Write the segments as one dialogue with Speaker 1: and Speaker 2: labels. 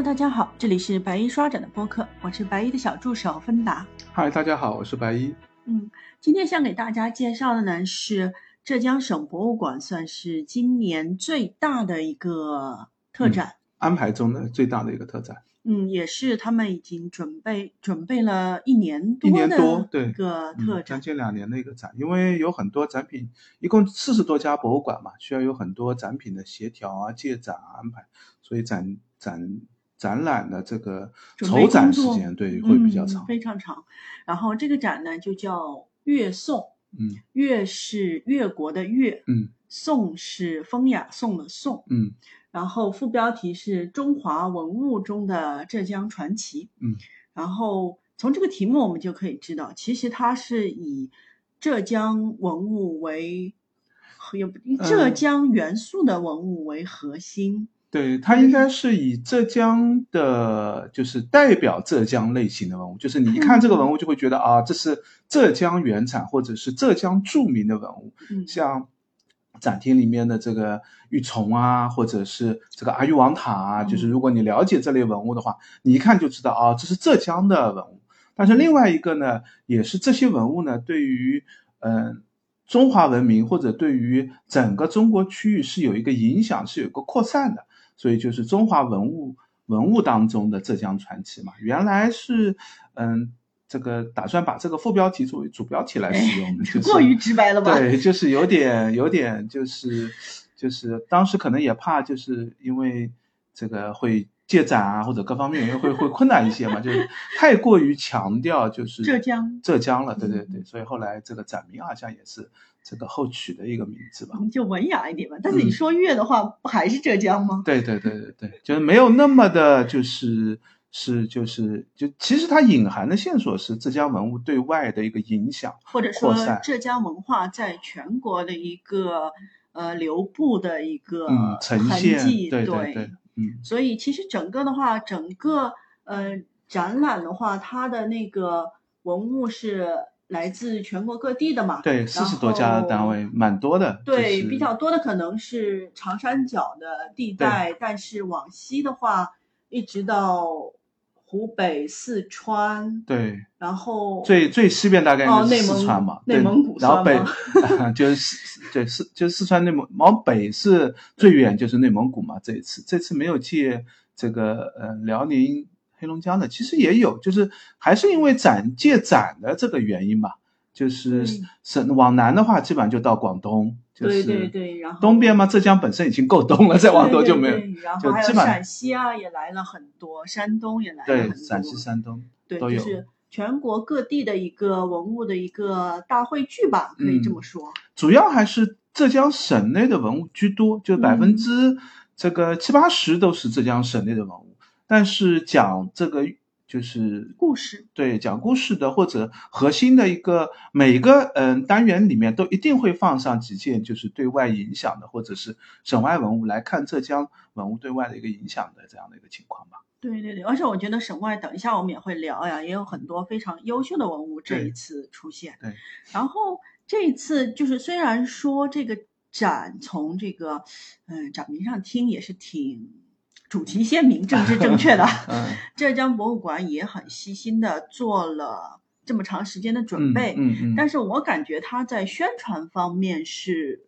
Speaker 1: Hello，大家好，这里是白衣刷展的播客，我是白衣的小助手芬达。
Speaker 2: 嗨，大家好，我是白衣。
Speaker 1: 嗯，今天想给大家介绍的呢是浙江省博物馆，算是今年最大的一个特展，
Speaker 2: 安排中的最大的一个特展。
Speaker 1: 嗯，也是他们已经准备准备了一年多
Speaker 2: 一年多，对
Speaker 1: 一个特展，
Speaker 2: 将近两年的一个展，因为有很多展品，一共四十多家博物馆嘛，需要有很多展品的协调啊、借展啊安排，所以展展展览的这个筹展时间对会比较长，
Speaker 1: 非常长。然后这个展呢就叫粤宋，
Speaker 2: 嗯，
Speaker 1: 粤是越国的粤，
Speaker 2: 嗯，
Speaker 1: 宋是风雅颂的颂，
Speaker 2: 嗯。
Speaker 1: 然后副标题是中华文物中的浙江传奇。
Speaker 2: 嗯，
Speaker 1: 然后从这个题目我们就可以知道，其实它是以浙江文物为，有浙江元素的文物为核心。
Speaker 2: 对，它应该是以浙江的，就是代表浙江类型的文物，就是你一看这个文物就会觉得啊，这是浙江原产或者是浙江著名的文物，像。展厅里面的这个玉琮啊，或者是这个阿育王塔啊，就是如果你了解这类文物的话，你一看就知道啊，这是浙江的文物。但是另外一个呢，也是这些文物呢，对于嗯中华文明或者对于整个中国区域是有一个影响，是有一个扩散的。所以就是中华文物文物当中的浙江传奇嘛，原来是嗯。这个打算把这个副标题作为主标题来使用，就
Speaker 1: 过于直白了吧？
Speaker 2: 对，就是有点有点就是就是当时可能也怕，就是因为这个会借展啊或者各方面原因会会困难一些嘛，就是太过于强调就是
Speaker 1: 浙江
Speaker 2: 浙江了，对对对，所以后来这个展名好像也是这个后取的一个名字吧，
Speaker 1: 就文雅一点吧。但是你说粤的话，不还是浙江吗？
Speaker 2: 对对对对对，就是没有那么的，就是。是，就是就其实它隐含的线索是浙江文物对外的一个影响，
Speaker 1: 或者说浙江文化在全国的一个呃流布的一个
Speaker 2: 呈
Speaker 1: 现，
Speaker 2: 对对对，嗯，
Speaker 1: 所以其实整个的话，整个呃展览的话，它的那个文物是来自全国各地的嘛，
Speaker 2: 对，四十多家单位，蛮多的，
Speaker 1: 对，比较多的可能是长三角的地带，但是往西的话，一直到。湖北、四川，
Speaker 2: 对，
Speaker 1: 然后
Speaker 2: 最最西边大概是四川嘛，
Speaker 1: 内蒙古，
Speaker 2: 然后北 就是四，对四就是四川内蒙，往北是最远就是内蒙古嘛。这一次这次没有借这个呃辽宁、黑龙江的，其实也有，就是还是因为展借展的这个原因吧。就是省往南的话，基本上就到广东。
Speaker 1: 对对对，然后
Speaker 2: 东边嘛，浙江本身已经够东了，再往东就没有。
Speaker 1: 然后还有陕西啊，也来了很多，山东也来了很多。
Speaker 2: 对，陕西、山东
Speaker 1: 对，
Speaker 2: 都有。
Speaker 1: 就是全国各地的一个文物的一个大汇聚吧，可以这么说。
Speaker 2: 主要还是浙江省内的文物居多，就百分之这个七八十都是浙江省内的文物，但是讲这个。就是
Speaker 1: 故事，
Speaker 2: 对讲故事的或者核心的一个每个嗯单元里面都一定会放上几件就是对外影响的或者是省外文物来看浙江文物对外的一个影响的这样的一个情况吧。
Speaker 1: 对对对，而且我觉得省外等一下我们也会聊呀，也有很多非常优秀的文物这一次出现。
Speaker 2: 对，
Speaker 1: 然后这一次就是虽然说这个展从这个嗯展名上听也是挺。主题鲜明、政治正确的，浙江博物馆也很细心的做了这么长时间的准备。
Speaker 2: 嗯嗯。
Speaker 1: 但是我感觉他在宣传方面是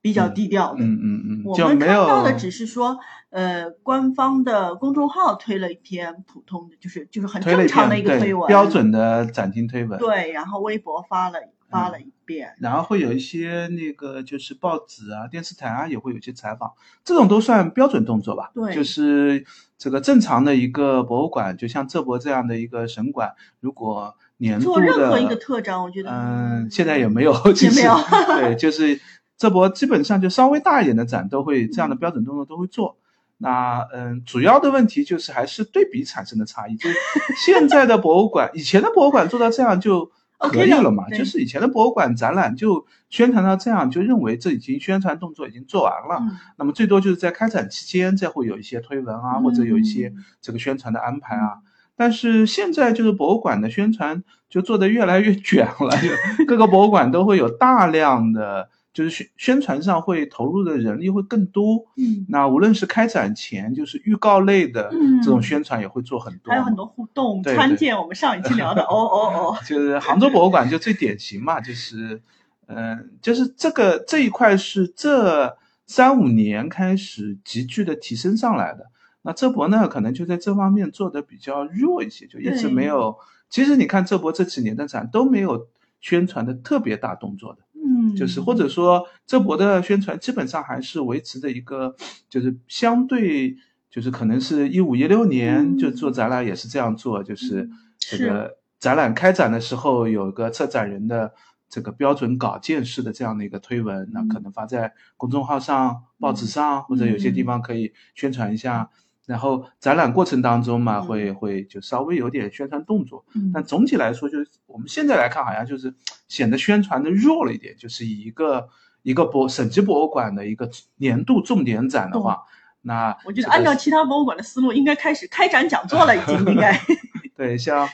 Speaker 1: 比较低调的。
Speaker 2: 嗯嗯嗯。
Speaker 1: 我们看到的只是说，呃，官方的公众号推了一篇普通的，就是就是很正常的一个推文，
Speaker 2: 标准的展厅推文。
Speaker 1: 对，然后微博发了。发了一遍，
Speaker 2: 然后会有一些那个就是报纸啊、电视台啊也会有一些采访，这种都算标准动作吧？
Speaker 1: 对，
Speaker 2: 就是这个正常的一个博物馆，就像浙博这样的一个省馆，如果年度的
Speaker 1: 做任何一个特展，我觉得
Speaker 2: 嗯，现在也没有，
Speaker 1: 也没有，
Speaker 2: 对，就是浙博基本上就稍微大一点的展都会这样的标准动作都会做。那嗯，主要的问题就是还是对比产生的差异，就是现在的博物馆，以前的博物馆做到这样就。可以了嘛？就是以前的博物馆展览就宣传到这样，就认为这已经宣传动作已经做完了。那么最多就是在开展期间再会有一些推文啊，或者有一些这个宣传的安排啊。但是现在就是博物馆的宣传就做得越来越卷了，就各个博物馆都会有大量的就是宣宣传上会投入的人力会更多。
Speaker 1: 嗯，
Speaker 2: 那无论是开展前，就是预告类的这种宣传也会做很多，
Speaker 1: 还有很多互动。
Speaker 2: 对，
Speaker 1: 参见我们上一期聊的。哦哦哦，
Speaker 2: 就是杭州博物馆就最典型嘛，就是，嗯，就是这个这一块是这三五年开始急剧的提升上来的。那浙博呢，可能就在这方面做的比较弱一些，就一直没有。其实你看浙博这几年的展都没有宣传的特别大动作的，
Speaker 1: 嗯，
Speaker 2: 就是或者说浙博的宣传基本上还是维持的一个，就是相对，就是可能是一五一六年就做展览也是这样做，就是这个展览开展的时候有一个策展人的这个标准稿件式的这样的一个推文，那可能发在公众号上、报纸上或者有些地方可以宣传一下。然后展览过程当中嘛，会会就稍微有点宣传动作，但总体来说，就是我们现在来看，好像就是显得宣传的弱了一点。就是以一个一个博省级博物馆的一个年度重点展的话，那
Speaker 1: 我觉得按照其他博物馆的思路，应该开始开展讲座了，已经应该。
Speaker 2: 对，像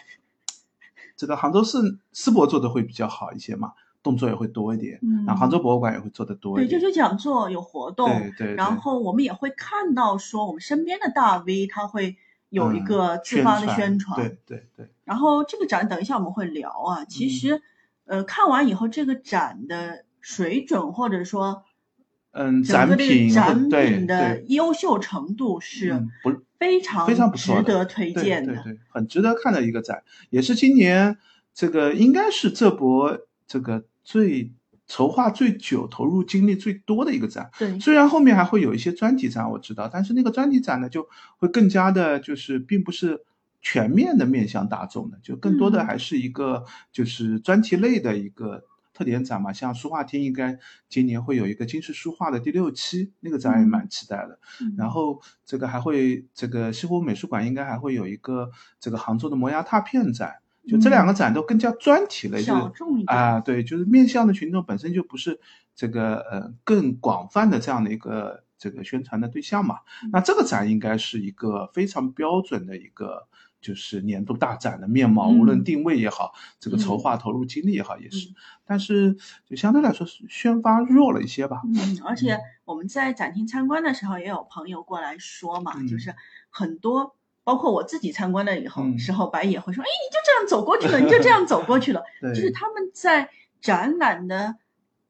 Speaker 2: 这个杭州市世博做的会比较好一些嘛。动作也会多一点，嗯，然后杭州博物馆也会做的多一
Speaker 1: 点，对，就是讲座有活动，
Speaker 2: 对对，
Speaker 1: 然后我们也会看到说我们身边的大 V 他会有一个自发的宣传，
Speaker 2: 对对对。
Speaker 1: 然后这个展等一下我们会聊啊，其实，呃，看完以后这个展的水准或者说，
Speaker 2: 嗯，
Speaker 1: 展
Speaker 2: 品
Speaker 1: 展品的优秀程度是
Speaker 2: 不
Speaker 1: 非常
Speaker 2: 非常不
Speaker 1: 值得推荐
Speaker 2: 的，对对，很值得看的一个展，也是今年这个应该是浙博。这个最筹划最久、投入精力最多的一个展，
Speaker 1: 对，
Speaker 2: 虽然后面还会有一些专题展，我知道，但是那个专题展呢，就会更加的，就是并不是全面的面向大众的，就更多的还是一个就是专题类的一个特点展嘛。像书画厅，应该今年会有一个金石书画的第六期，那个展也蛮期待的。然后这个还会，这个西湖美术馆应该还会有一个这个杭州的摩崖拓片展。就这两个展都更加专题了，就是啊，对，就是面向的群众本身就不是这个呃更广泛的这样的一个这个宣传的对象嘛。那这个展应该是一个非常标准的一个就是年度大展的面貌，无论定位也好，这个筹划投入精力也好，也是。但是就相对来说是宣发弱了一些吧。
Speaker 1: 嗯，而且我们在展厅参观的时候也有朋友过来说嘛，就是很多。包括我自己参观了以后时候，白也会说：“哎，你就这样走过去了，你就这样走过去了。”就是他们在展览的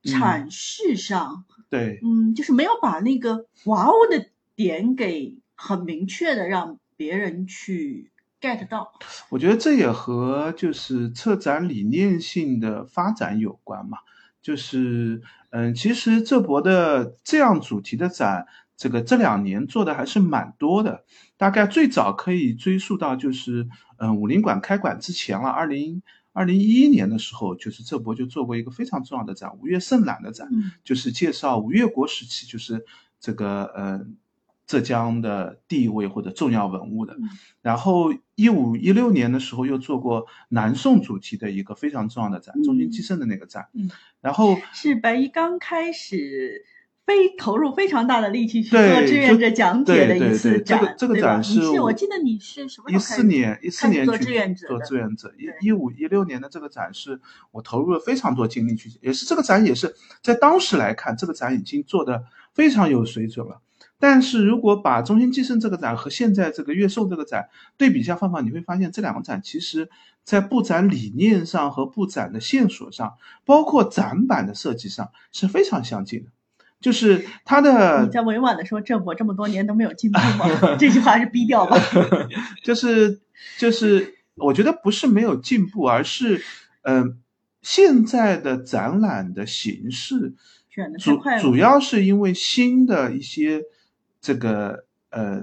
Speaker 1: 阐释上，
Speaker 2: 对，
Speaker 1: 嗯，就是没有把那个哇哦的点给很明确的让别人去 get 到。
Speaker 2: 我觉得这也和就是策展理念性的发展有关嘛。就是，嗯，其实浙博的这样主题的展。这个这两年做的还是蛮多的，大概最早可以追溯到就是，嗯，武林馆开馆之前了。二零二零一一年的时候，就是浙博就做过一个非常重要的展——吴越盛览的展，就是介绍吴越国时期，就是这个呃浙江的地位或者重要文物的。然后一五一六年的时候又做过南宋主题的一个非常重要的展——中兴基盛的那个展。然后
Speaker 1: 是白衣刚开始。非投入非常大的力气去做志愿者讲解的一次展，
Speaker 2: 这个这个展是，
Speaker 1: 我记得你是什么
Speaker 2: 一四年一四年
Speaker 1: 做志愿者，
Speaker 2: 做志愿者。一一五一六年的这个展是我投入了非常多精力去，也是这个展也是在当时来看，这个展已经做的非常有水准了。但是如果把中心寄生这个展和现在这个月寿这个展对比一下放放，你会发现这两个展其实在布展理念上和布展的线索上，包括展板的设计上是非常相近的。就是他的，
Speaker 1: 你在委婉的说，这我这么多年都没有进步吗？这句话是逼掉吧？
Speaker 2: 就 是就是，我觉得不是没有进步，而是，嗯，现在的展览的形式，主主要是因为新的一些这个呃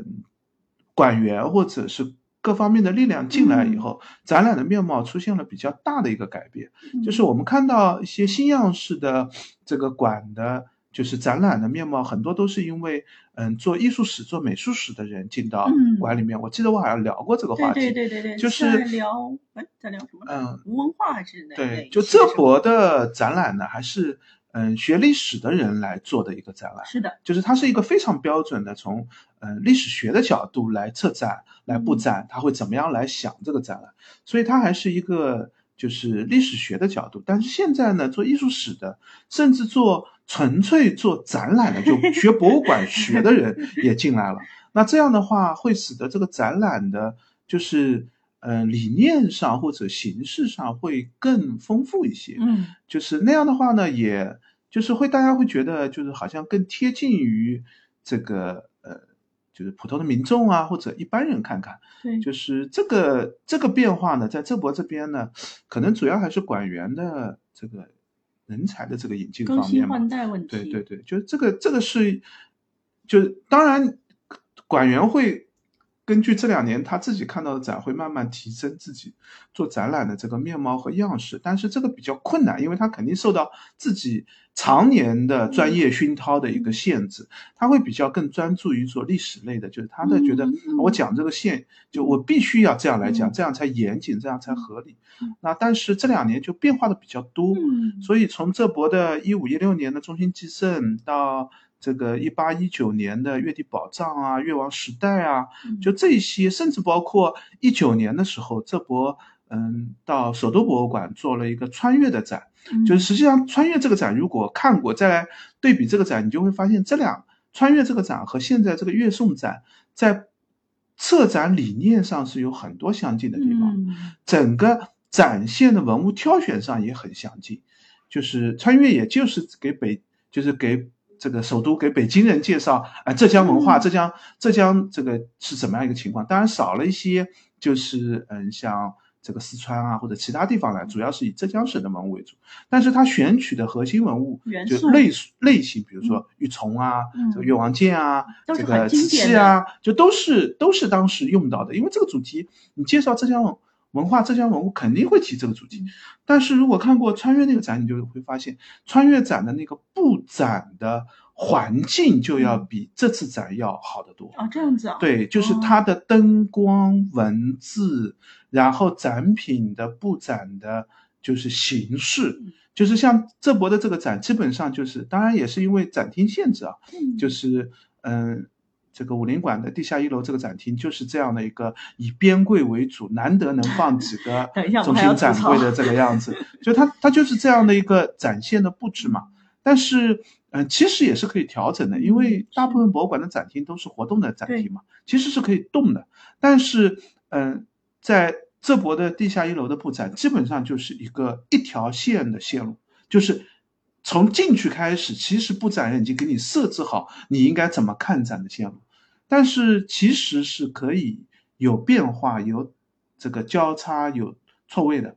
Speaker 2: 馆员或者是各方面的力量进来以后，展览的面貌出现了比较大的一个改变。就是我们看到一些新样式的这个馆的。就是展览的面貌很多都是因为，嗯，做艺术史、做美术史的人进到馆里面。我记得我好像聊过这个话题，
Speaker 1: 对对对对对，
Speaker 2: 就是
Speaker 1: 聊，哎，在聊什么？嗯，无文化还是
Speaker 2: 对，就这博的展览呢，还是嗯学历史的人来做的一个展览。
Speaker 1: 是的，
Speaker 2: 就是它是一个非常标准的从嗯历史学的角度来策展、来布展，他会怎么样来想这个展览，所以它还是一个。就是历史学的角度，但是现在呢，做艺术史的，甚至做纯粹做展览的，就学博物馆学的人 也进来了。那这样的话，会使得这个展览的，就是呃理念上或者形式上会更丰富一些。
Speaker 1: 嗯，
Speaker 2: 就是那样的话呢，也就是会大家会觉得，就是好像更贴近于这个呃，就是普通的民众啊或者一般人看看。
Speaker 1: 对，
Speaker 2: 就是这个这个变化呢，在浙博这边呢，可能主要还是馆员的这个人才的这个引进方面
Speaker 1: 更新换代问题。
Speaker 2: 对对对，就是这个这个是，就是当然。管员会根据这两年他自己看到的展，会慢慢提升自己做展览的这个面貌和样式，但是这个比较困难，因为他肯定受到自己常年的专业熏陶的一个限制，他会比较更专注于做历史类的，就是他的觉得我讲这个线，就我必须要这样来讲，这样才严谨，这样才合理。那但是这两年就变化的比较多，所以从这博的一五一六年的中心继盛到。这个一八一九年的月地宝藏啊，越王时代啊，就这些，甚至包括一九年的时候，这博嗯到首都博物馆做了一个穿越的展，就是实际上穿越这个展，如果看过再来对比这个展，你就会发现这两穿越这个展和现在这个越宋展在策展理念上是有很多相近的地方，整个展现的文物挑选上也很相近，就是穿越也就是给北就是给。这个首都给北京人介绍，啊，浙江文化，浙江浙江这个是怎么样一个情况？当然少了一些，就是嗯，像这个四川啊或者其他地方来，主要是以浙江省的文物为主。但是他选取的核心文物就类类型，比如说玉琮啊，这个越王剑啊，这个瓷器啊，就都是都是当时用到的。因为这个主题，你介绍浙江。文化浙江文物肯定会提这个主题，但是如果看过穿越那个展，你就会发现穿越展的那个布展的环境就要比这次展要好得多
Speaker 1: 啊，这样子啊？
Speaker 2: 对，就是它的灯光、文字，然后展品的布展的，就是形式，就是像浙博的这个展，基本上就是，当然也是因为展厅限制啊，就是嗯。这个武林馆的地下一楼这个展厅就是这样的一个以边柜为主，难得能放几个 中心展柜的这个样子，就它它就是这样的一个展现的布置嘛。但是，嗯，其实也是可以调整的，因为大部分博物馆的展厅都是活动的展厅嘛，其实是可以动的。但是，嗯，在浙博的地下一楼的布展，基本上就是一个一条线的线路，就是。从进去开始，其实布展人已经给你设置好你应该怎么看展的线路，但是其实是可以有变化、有这个交叉、有错位的。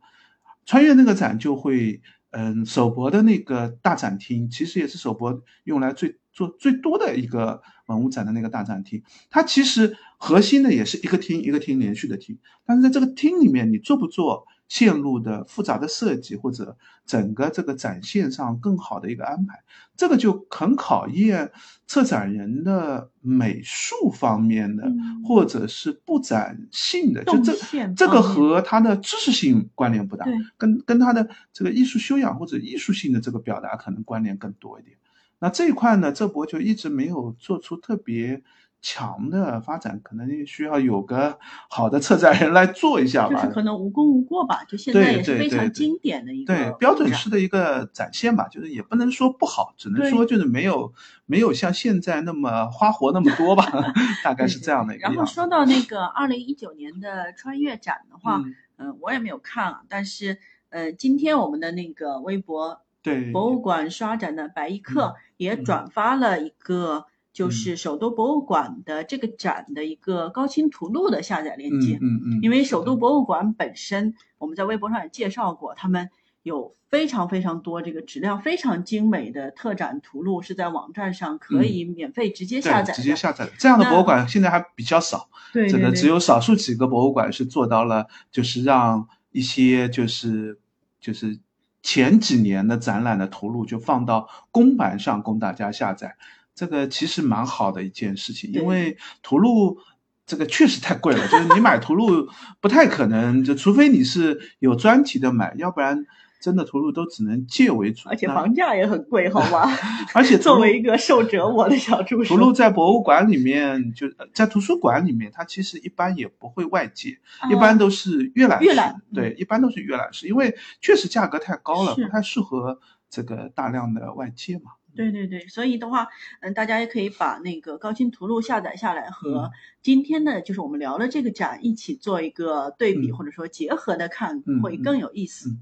Speaker 2: 穿越那个展就会，嗯，首博的那个大展厅，其实也是首博用来最做最多的一个文物展的那个大展厅。它其实核心的也是一个厅一个厅连续的厅，但是在这个厅里面，你做不做？线路的复杂的设计，或者整个这个展现上更好的一个安排，这个就很考验策展人的美术方面的，或者是布展性的。就这这个和他的知识性关联不大，跟跟他的这个艺术修养或者艺术性的这个表达可能关联更多一点。那这一块呢，这博就一直没有做出特别。强的发展可能需要有个好的策展人来做一下
Speaker 1: 吧，就是可能无功无过吧。就现在也是非常经典的一
Speaker 2: 个对标准式的一个展现吧，就是也不能说不好，只能说就是没有没有像现在那么花活那么多吧，大概是这样的一个。
Speaker 1: 然后说到那个二零一九年的穿越展的话，嗯，我也没有看啊，但是呃，今天我们的那个微博
Speaker 2: 对
Speaker 1: 博物馆刷展的白衣客也转发了一个。就是首都博物馆的这个展的一个高清图录的下载链接，
Speaker 2: 嗯嗯，
Speaker 1: 因为首都博物馆本身，我们在微博上也介绍过，他们有非常非常多这个质量非常精美的特展图录，是在网站上可以免费直接下载，
Speaker 2: 直接下载。这样的博物馆现在还比较少，
Speaker 1: 对，
Speaker 2: 这个只有少数几个博物馆是做到了，就是让一些就是就是前几年的展览的图录就放到公版上供大家下载。这个其实蛮好的一件事情，因为图录这个确实太贵了，就是你买图录不太可能，就除非你是有专题的买，要不然真的图录都只能借为主。
Speaker 1: 而且房价也很贵，好吗？
Speaker 2: 而且
Speaker 1: 作为一个受折磨的小助
Speaker 2: 手，图录在博物馆里面，就在图书馆里面，它其实一般也不会外借，一般都是阅览
Speaker 1: 阅览。
Speaker 2: 对，一般都是阅览室，因为确实价格太高了，不太适合这个大量的外借嘛。
Speaker 1: 对对对，所以的话，嗯，大家也可以把那个高清图录下载下来，和今天的就是我们聊的这个展一起做一个对比，或者说结合的看，会更有意思。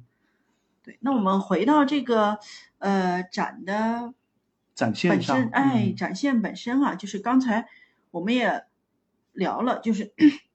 Speaker 1: 对，那我们回到这个呃展的
Speaker 2: 展现
Speaker 1: 本身，哎，展现本身啊，就是刚才我们也聊了，就是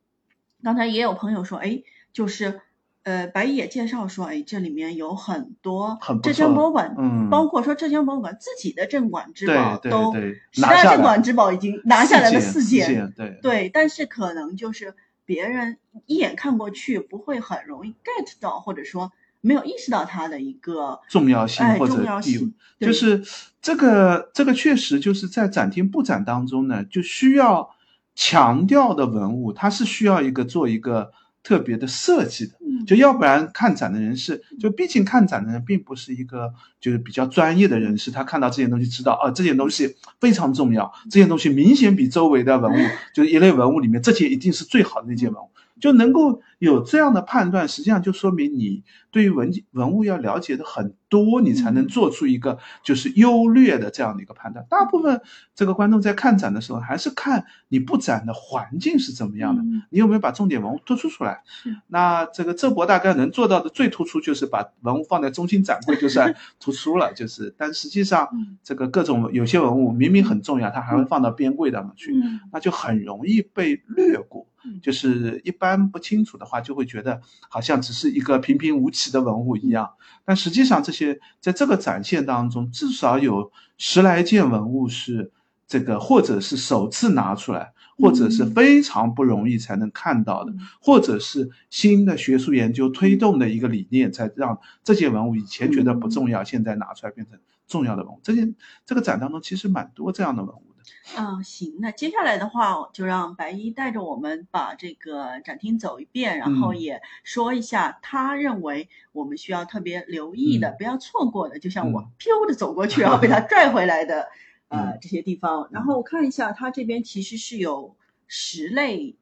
Speaker 1: 刚才也有朋友说，哎，就是。呃，白也介绍说，哎，这里面有很多浙江博物馆，嗯，包括说浙江博物馆自己的镇馆之宝，都十大镇馆之宝已经拿下来了四件，
Speaker 2: 对
Speaker 1: 对，但是可能就是别人一眼看过去不会很容易 get 到，或者说没有意识到它的一个
Speaker 2: 重要性或者地位，就是这个这个确实就是在展厅布展当中呢，就需要强调的文物，它是需要一个做一个。特别的设计的，就要不然看展的人士，就毕竟看展的人并不是一个就是比较专业的人士，他看到这件东西知道，啊，这件东西非常重要，这件东西明显比周围的文物，就是一类文物里面，这件一定是最好的那件文物。就能够有这样的判断，实际上就说明你对于文文物要了解的很多，你才能做出一个就是优劣的这样的一个判断。大部分这个观众在看展的时候，还是看你布展的环境是怎么样的，你有没有把重点文物突出出来。那这个郑博大概能做到的最突出就是把文物放在中心展柜就算 突出了，就是，但实际上这个各种有些文物明明很重要，它还会放到边柜当中去，那就很容易被略过。就是一般不清楚的话，就会觉得好像只是一个平平无奇的文物一样。但实际上，这些在这个展现当中，至少有十来件文物是这个，或者是首次拿出来，或者是非常不容易才能看到的，或者是新的学术研究推动的一个理念，才让这件文物以前觉得不重要，现在拿出来变成重要的文物。这件这个展当中其实蛮多这样的文物。
Speaker 1: 嗯，行，那接下来的话，就让白衣带着我们把这个展厅走一遍，然后也说一下他认为我们需要特别留意的、不要错过的。就像我飘的走过去，然后被他拽回来的，呃，这些地方。然后我看一下，他这边其实是有十类，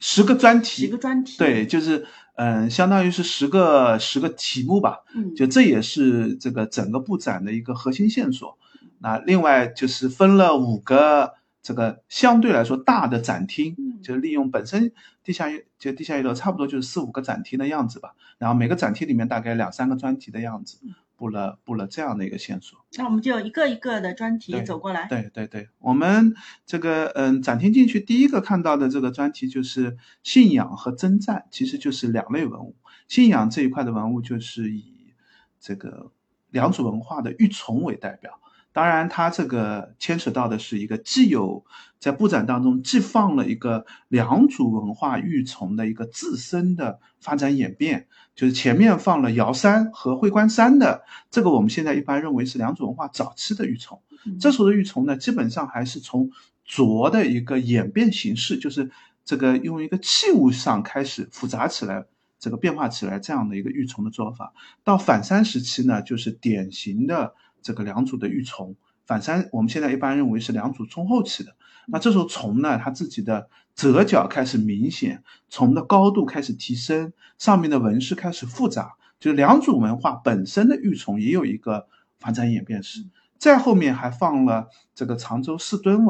Speaker 2: 十个专题，
Speaker 1: 十个专题，
Speaker 2: 对，就是嗯，相当于是十个十个题目吧。嗯，就这也是这个整个布展的一个核心线索。那另外就是分了五个这个相对来说大的展厅，就利用本身地下一就地下一楼差不多就是四五个展厅的样子吧。然后每个展厅里面大概两三个专题的样子，布了布了这样的一个线索。
Speaker 1: 那我们就一个一个的专题走过来。
Speaker 2: 对对对，我们这个嗯展厅进去第一个看到的这个专题就是信仰和征战，其实就是两类文物。信仰这一块的文物就是以这个良渚文化的玉琮为代表。当然，它这个牵扯到的是一个既有在布展当中既放了一个良渚文化玉琮的一个自身的发展演变，就是前面放了瑶山和会观山的这个，我们现在一般认为是良渚文化早期的玉琮。这时候的玉琮呢，基本上还是从琢的一个演变形式，就是这个用一个器物上开始复杂起来，这个变化起来这样的一个玉琮的做法。到反山时期呢，就是典型的。这个良渚的玉琮反山，我们现在一般认为是良渚中后期的。那这时候琮呢，它自己的折角开始明显，琮的高度开始提升，上面的纹饰开始复杂。就是良渚文化本身的玉琮也有一个发展演变史。再后面还放了这个常州四墩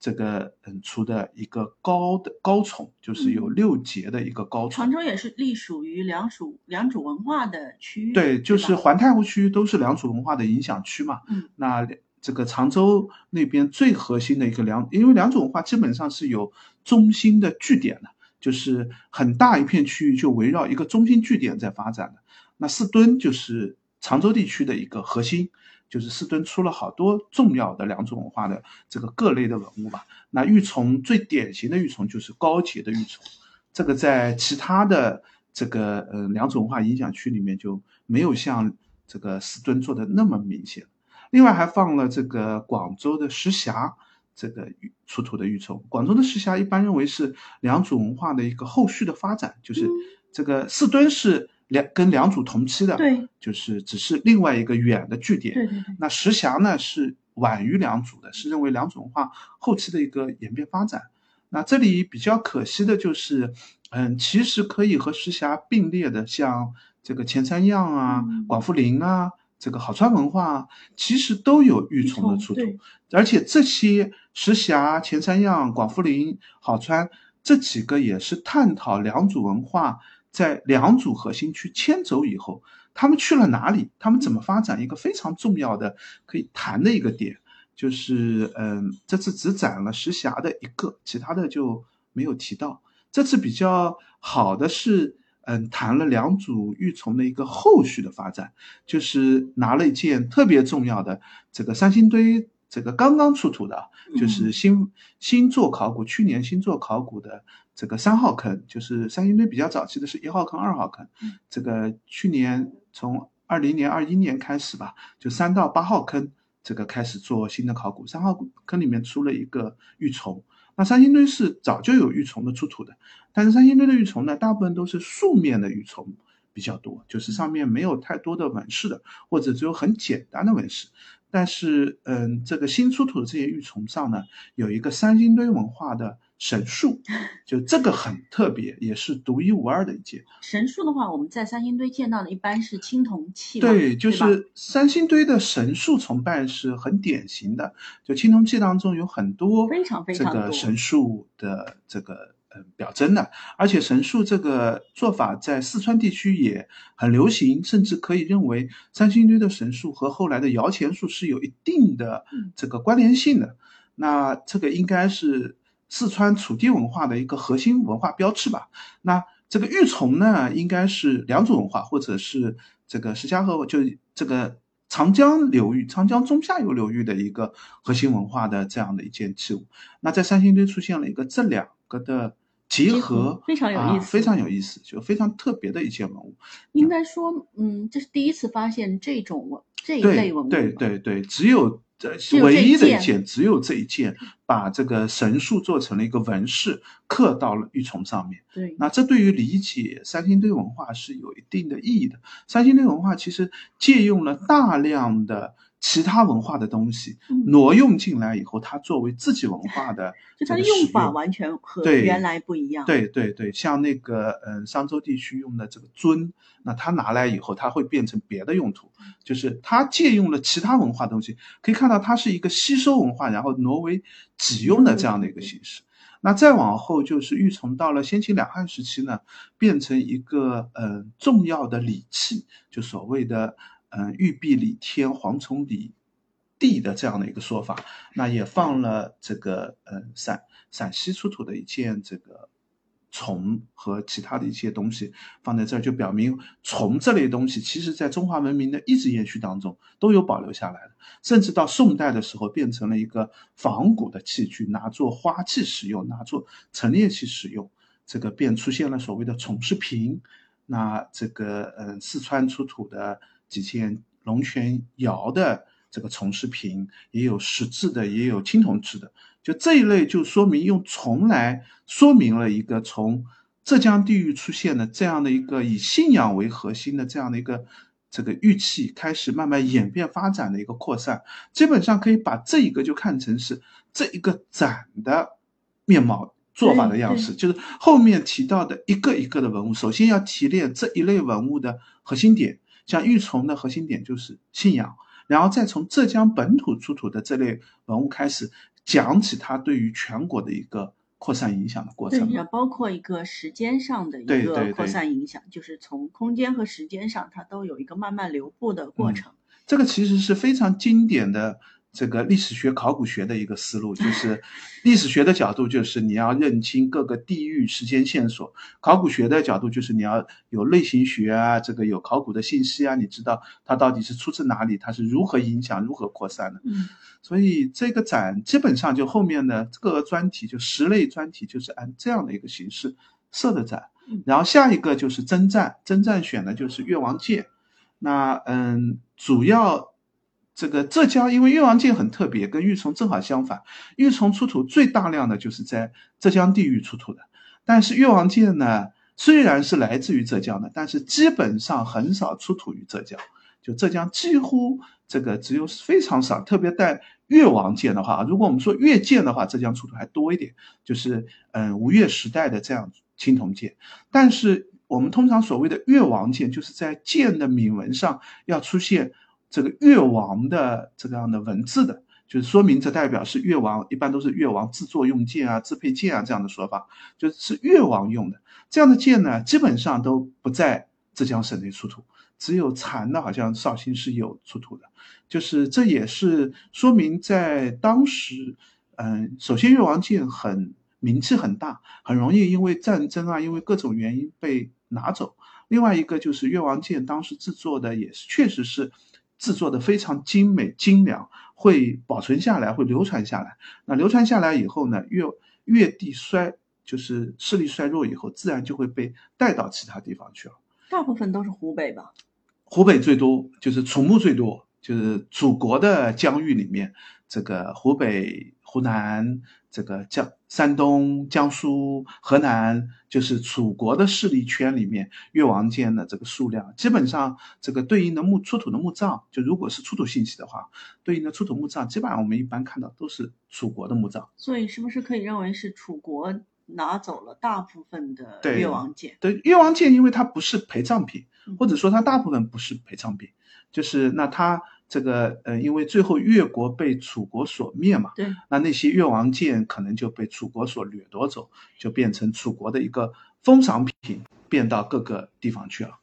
Speaker 2: 这个嗯出的一个高的高宠，就是有六节的一个高宠。
Speaker 1: 常州也是隶属于良渚良渚文化的区域，
Speaker 2: 对，就是环太湖区域都是良渚文化的影响区嘛。嗯，那这个常州那边最核心的一个良，因为良渚文化基本上是有中心的据点的，就是很大一片区域就围绕一个中心据点在发展的。那四墩就是常州地区的一个核心。就是四墩出了好多重要的良渚文化的这个各类的文物吧。那玉琮最典型的玉琮就是高洁的玉琮，这个在其他的这个呃良渚文化影响区里面就没有像这个四墩做的那么明显。另外还放了这个广州的石峡这个出土的玉琮。广州的石峡一般认为是良渚文化的一个后续的发展，就是这个四墩是。两跟两组同期的，
Speaker 1: 对，
Speaker 2: 就是只是另外一个远的据点。
Speaker 1: 对对对。
Speaker 2: 那石峡呢是晚于两组的，是认为良渚文化后期的一个演变发展。那这里比较可惜的就是，嗯，其实可以和石峡并列的，像这个前三样啊、广富林啊这个好川文化，其实都有玉琮的出土，而且这些石峡、前三样、广富林、好川这几个也是探讨良渚文化在两组核心区迁走以后，他们去了哪里，他们怎么发展，一个非常重要的可以谈的一个点，就是嗯，这次只展了石峡的一个，其他的就没有提到。这次比较好的是。嗯，谈了两组玉琮的一个后续的发展，就是拿了一件特别重要的这个三星堆，这个刚刚出土的，就是新新做考古，去年新做考古的这个三号坑，就是三星堆比较早期的是一号坑、二号坑，这个去年从二零年、二一年开始吧，就三到八号坑这个开始做新的考古，三号坑里面出了一个玉琮。那三星堆是早就有玉琮的出土的，但是三星堆的玉琮呢，大部分都是素面的玉琮比较多，就是上面没有太多的纹饰的，或者只有很简单的纹饰。但是，嗯，这个新出土的这些玉琮上呢，有一个三星堆文化的。神树，就这个很特别，也是独一无二的一件。
Speaker 1: 神树的话，我们在三星堆见到的一般是青铜器，
Speaker 2: 对，就是三星堆的神树崇拜是很典型的。就青铜器当中有很多
Speaker 1: 非常非常
Speaker 2: 这个神树的这个呃表征的，而且神树这个做法在四川地区也很流行，甚至可以认为三星堆的神树和后来的摇钱树是有一定的这个关联性的。那这个应该是。四川楚地文化的一个核心文化标志吧。那这个玉琮呢，应该是良渚文化，或者是这个石家河，就这个长江流域、长江中下游流域的一个核心文化的这样的一件器物。那在三星堆出现了一个这两个的结合，
Speaker 1: 非常有意思，
Speaker 2: 非常有意思，就非常特别的一件文物。
Speaker 1: 应该说，嗯，这是第一次发现这种文这一类文物。
Speaker 2: 对对对，只有。这唯一的一件，只有这一件，把这个神树做成了一个纹饰，刻到了玉琮上面。
Speaker 1: 对，
Speaker 2: 那这对于理解三星堆文化是有一定的意义的。三星堆文化其实借用了大量的。其他文化的东西挪用进来以后，它作为自己文化的，
Speaker 1: 就它的用法完全和原来不一样。
Speaker 2: 对对对，像那个嗯，商周地区用的这个尊，那它拿来以后，它会变成别的用途，就是它借用了其他文化东西，可以看到它是一个吸收文化，然后挪为己用的这样的一个形式。那再往后就是玉琮到了先秦两汉时期呢，变成一个嗯重要的礼器，就所谓的。嗯，玉璧里天，蝗虫里地的这样的一个说法，那也放了这个嗯陕陕西出土的一件这个虫和其他的一些东西放在这儿，就表明虫这类东西，其实在中华文明的一直延续当中都有保留下来的，甚至到宋代的时候变成了一个仿古的器具，拿做花器使用，拿做陈列器使用，这个便出现了所谓的虫氏瓶。那这个嗯四川出土的。几件龙泉窑的这个虫氏瓶，也有石质的，也有青铜制的。就这一类，就说明用从来说明了一个从浙江地域出现的这样的一个以信仰为核心的这样的一个这个玉器，开始慢慢演变发展的一个扩散。基本上可以把这一个就看成是这一个展的面貌做法的样式，就是后面提到的一个一个的文物，首先要提炼这一类文物的核心点。像玉琮的核心点就是信仰，然后再从浙江本土出土的这类文物开始讲起它对于全国的一个扩散影响的过程。
Speaker 1: 对，包括一个时间上的一个扩散影响，就是从空间和时间上，它都有一个慢慢流布的过程。
Speaker 2: 这个其实是非常经典的。这个历史学、考古学的一个思路，就是 历史学的角度，就是你要认清各个地域时间线索；考古学的角度，就是你要有类型学啊，这个有考古的信息啊，你知道它到底是出自哪里，它是如何影响、如何扩散的。
Speaker 1: 嗯，
Speaker 2: 所以这个展基本上就后面的各个专题，就十类专题，就是按这样的一个形式设的展。然后下一个就是征战，征战选的就是越王剑。那嗯，主要。这个浙江，因为越王剑很特别，跟玉琮正好相反。玉琮出土最大量的就是在浙江地域出土的，但是越王剑呢，虽然是来自于浙江的，但是基本上很少出土于浙江。就浙江几乎这个只有非常少，特别带越王剑的话，如果我们说越剑的话，浙江出土还多一点，就是嗯吴越时代的这样青铜剑。但是我们通常所谓的越王剑，就是在剑的铭文上要出现。这个越王的这个样的文字的，就是说明这代表是越王，一般都是越王制作用剑啊、制配剑啊这样的说法，就是越王用的这样的剑呢，基本上都不在浙江省内出土，只有残的，好像绍兴是有出土的，就是这也是说明在当时，嗯，首先越王剑很名气很大，很容易因为战争啊，因为各种原因被拿走。另外一个就是越王剑当时制作的也是确实是制作的非常精美精良，会保存下来，会流传下来。那流传下来以后呢，越越地衰，就是势力衰弱以后，自然就会被带到其他地方去了。
Speaker 1: 大部分都是湖北吧？
Speaker 2: 湖北最多，就是楚墓最多，就是祖国的疆域里面，这个湖北、湖南。这个江山东、江苏、河南，就是楚国的势力圈里面，越王剑的这个数量，基本上这个对应的墓出土的墓葬，就如果是出土信息的话，对应的出土墓葬，基本上我们一般看到都是楚国的墓葬。
Speaker 1: 所以，是不是可以认为是楚国拿走了大部分的越王剑？
Speaker 2: 对，越王剑，因为它不是陪葬品，或者说它大部分不是陪葬品，就是那它。这个呃，因为最后越国被楚国所灭嘛，
Speaker 1: 对，
Speaker 2: 那那些越王剑可能就被楚国所掠夺走，就变成楚国的一个封赏品，变到各个地方去了。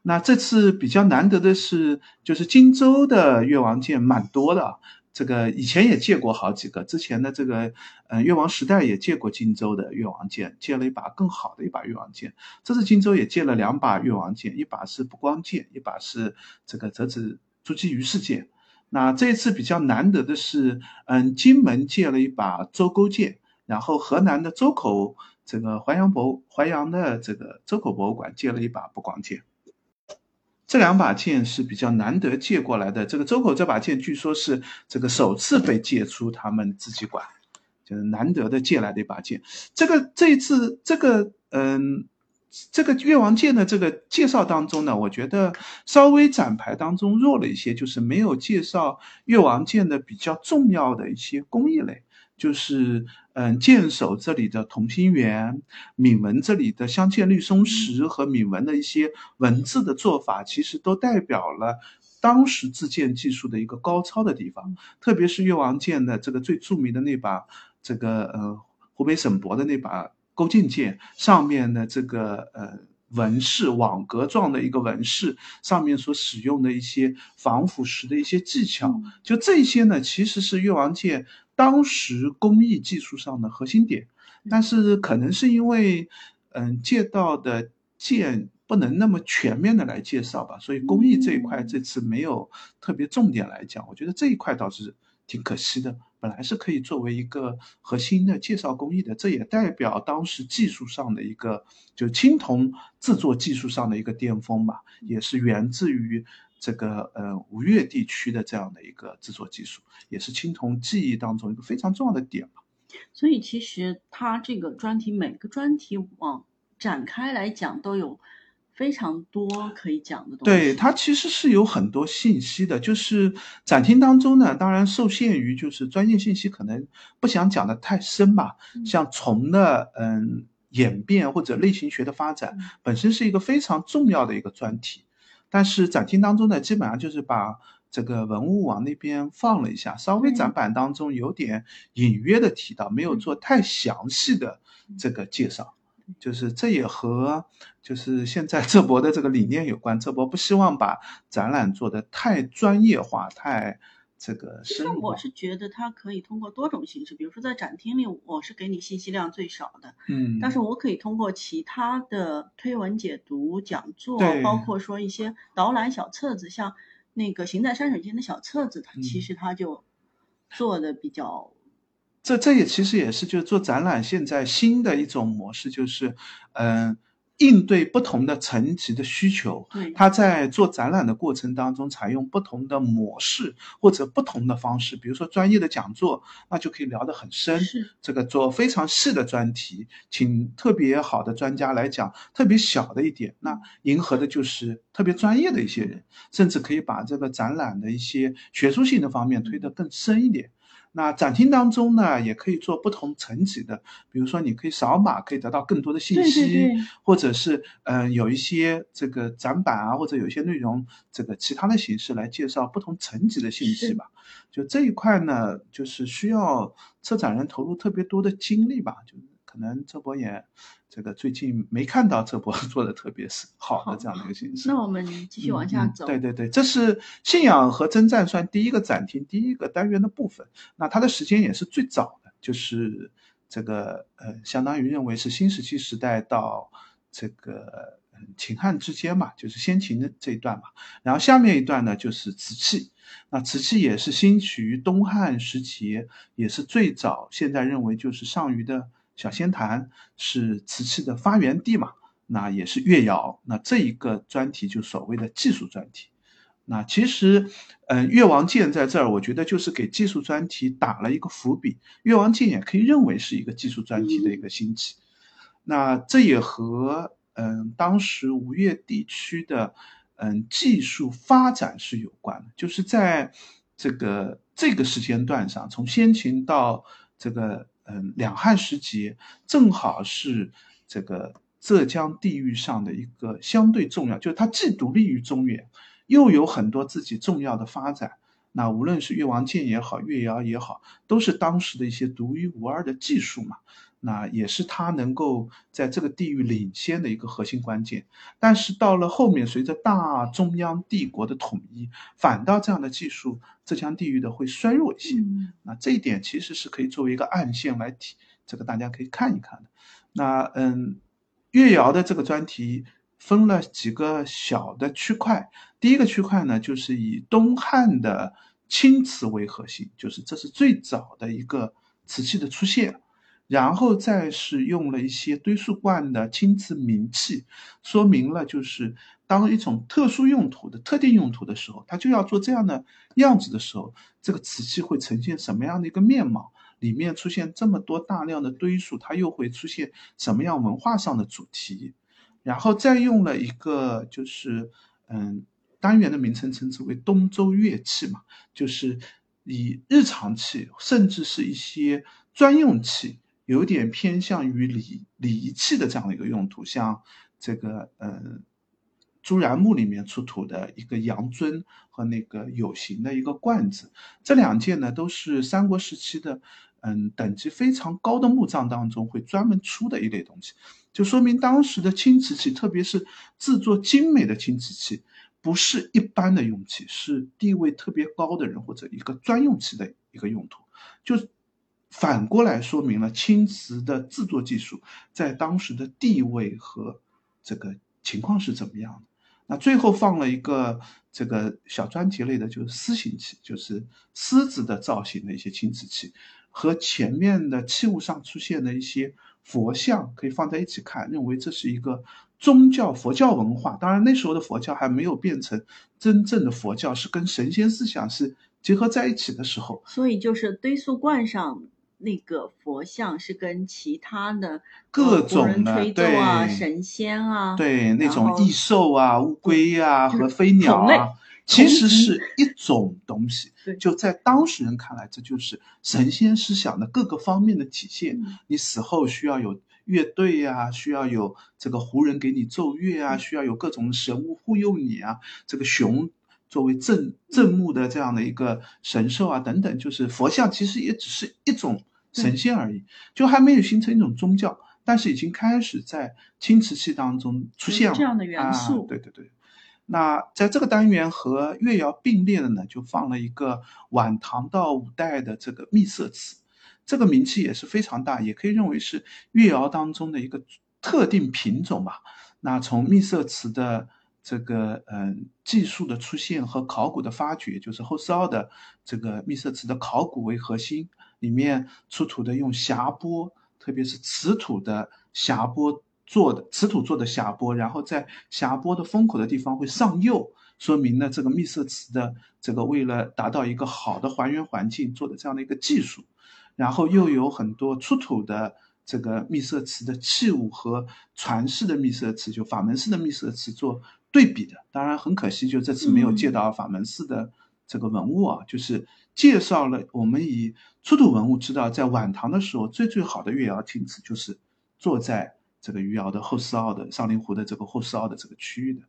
Speaker 2: 那这次比较难得的是，就是荆州的越王剑蛮多的。这个以前也借过好几个，之前的这个，嗯，越王时代也借过荆州的越王剑，借了一把更好的一把越王剑。这次荆州也借了两把越王剑，一把是不光剑，一把是这个折子。筑基于世界，那这一次比较难得的是，嗯，金门借了一把周沟剑，然后河南的周口这个淮阳博淮阳的这个周口博物馆借了一把不光剑，这两把剑是比较难得借过来的。这个周口这把剑据说是这个首次被借出他们自己馆，就是难得的借来的一把剑。这个这一次这个嗯。这个越王剑的这个介绍当中呢，我觉得稍微展牌当中弱了一些，就是没有介绍越王剑的比较重要的一些工艺类，就是嗯剑首这里的同心圆，铭文这里的镶嵌绿松石和铭文的一些文字的做法，其实都代表了当时制剑技术的一个高超的地方，特别是越王剑的这个最著名的那把这个呃湖北省博的那把。勾践剑上面的这个呃纹饰，网格状的一个纹饰，上面所使用的一些防腐蚀的一些技巧，就这些呢，其实是越王剑当时工艺技术上的核心点。但是可能是因为，嗯，借到的剑不能那么全面的来介绍吧，所以工艺这一块这次没有特别重点来讲。我觉得这一块倒是挺可惜的。本来是可以作为一个核心的介绍工艺的，这也代表当时技术上的一个，就青铜制作技术上的一个巅峰吧，也是源自于这个呃吴越地区的这样的一个制作技术，也是青铜技艺当中一个非常重要的点吧。
Speaker 1: 所以其实它这个专题每个专题往展开来讲都有。非常多可以讲的东西，
Speaker 2: 对它其实是有很多信息的。就是展厅当中呢，当然受限于就是专业信息，可能不想讲的太深吧。像虫的嗯演变或者类型学的发展，本身是一个非常重要的一个专题。但是展厅当中呢，基本上就是把这个文物往那边放了一下，稍微展板当中有点隐约的提到，没有做太详细的这个介绍。就是这也和就是现在浙博的这个理念有关。浙博不希望把展览做得太专业化、太这个深入。
Speaker 1: 我是觉得它可以通过多种形式，比如说在展厅里，我是给你信息量最少的，
Speaker 2: 嗯，
Speaker 1: 但是我可以通过其他的推文解读、讲座，包括说一些导览小册子，像那个行在山水间的小册子，它其实它就做的比较。
Speaker 2: 这这也其实也是就是做展览现在新的一种模式，就是，嗯，应对不同的层级的需求。他在做展览的过程当中，采用不同的模式或者不同的方式，比如说专业的讲座，那就可以聊得很深。这个做非常细的专题，请特别好的专家来讲特别小的一点，那迎合的就是特别专业的一些人，甚至可以把这个展览的一些学术性的方面推得更深一点。那展厅当中呢，也可以做不同层级的，比如说你可以扫码，可以得到更多的信息，或者是嗯有一些这个展板啊，或者有一些内容这个其他的形式来介绍不同层级的信息吧。就这一块呢，就是需要策展人投入特别多的精力吧，就可能这波也。这个最近没看到这波 做的特别是好的这样的一个形式。
Speaker 1: 那我们继续往下走。
Speaker 2: 对对对，这是信仰和征战算第一个展厅第一个单元的部分。那它的时间也是最早的，就是这个呃，相当于认为是新石器时代到这个秦汉之间嘛，就是先秦的这一段嘛。然后下面一段呢就是瓷器，那瓷器也是兴起于东汉时期，也是最早现在认为就是上虞的。小仙坛是瓷器的发源地嘛？那也是越窑。那这一个专题就所谓的技术专题。那其实，嗯，越王剑在这儿，我觉得就是给技术专题打了一个伏笔。越王剑也可以认为是一个技术专题的一个兴起。那这也和嗯当时吴越地区的嗯技术发展是有关的。就是在这个这个时间段上，从先秦到这个。嗯，两汉时期正好是这个浙江地域上的一个相对重要，就是它既独立于中原，又有很多自己重要的发展。那无论是越王剑也好，越窑也好，都是当时的一些独一无二的技术嘛。那也是他能够在这个地域领先的一个核心关键。但是到了后面，随着大中央帝国的统一，反倒这样的技术，浙江地域的会衰弱一些。那这一点其实是可以作为一个暗线来提，这个大家可以看一看的。那嗯，越窑的这个专题分了几个小的区块。第一个区块呢，就是以东汉的青瓷为核心，就是这是最早的一个瓷器的出现。然后再是用了一些堆塑罐的青瓷名器，说明了就是当一种特殊用途的特定用途的时候，它就要做这样的样子的时候，这个瓷器会呈现什么样的一个面貌？里面出现这么多大量的堆塑，它又会出现什么样文化上的主题？然后再用了一个就是嗯单元的名称称之为东周乐器嘛，就是以日常器甚至是一些专用器。有点偏向于礼礼器的这样的一个用途，像这个呃朱然墓里面出土的一个羊尊和那个有形的一个罐子，这两件呢都是三国时期的嗯等级非常高的墓葬当中会专门出的一类东西，就说明当时的青瓷器，特别是制作精美的青瓷器，不是一般的用器，是地位特别高的人或者一个专用器的一个用途，就。反过来说明了青瓷的制作技术在当时的地位和这个情况是怎么样的。那最后放了一个这个小专题类的，就是狮形器，就是狮子的造型的一些青瓷器，和前面的器物上出现的一些佛像可以放在一起看，认为这是一个宗教佛教文化。当然那时候的佛教还没有变成真正的佛教，是跟神仙思想是结合在一起的时候。
Speaker 1: 所以就是堆塑罐上。那个佛像是跟其他的
Speaker 2: 各种的
Speaker 1: 对啊神仙啊，
Speaker 2: 对那种异兽啊乌龟啊和飞鸟啊，其实是一种东西。就在当事人看来，这就是神仙思想的各个方面的体现。你死后需要有乐队呀，需要有这个胡人给你奏乐啊，需要有各种神物护佑你啊。这个熊作为镇镇墓的这样的一个神兽啊，等等，就是佛像其实也只是一种。呈现而已，就还没有形成一种宗教，但是已经开始在青瓷器当中出现了
Speaker 1: 这样的元素。
Speaker 2: 对对对，那在这个单元和越窑并列的呢，就放了一个晚唐到五代的这个秘色瓷，这个名气也是非常大，也可以认为是越窑当中的一个特定品种吧。那从秘色瓷的这个嗯技术的出现和考古的发掘，就是后四奥的这个秘色瓷的考古为核心。里面出土的用匣钵，特别是瓷土的匣钵做的，瓷土做的匣钵，然后在匣钵的封口的地方会上釉，说明呢这个秘色瓷的这个为了达到一个好的还原环境做的这样的一个技术，然后又有很多出土的这个秘色瓷的器物和传世的秘色瓷，就法门寺的秘色瓷做对比的。当然很可惜，就这次没有借到法门寺的这个文物啊，就是介绍了我们以出土文物知道，在晚唐的时候最最好的越窑亭子就是坐在这个余姚的后四奥的上林湖的这个后四奥的这个区域的。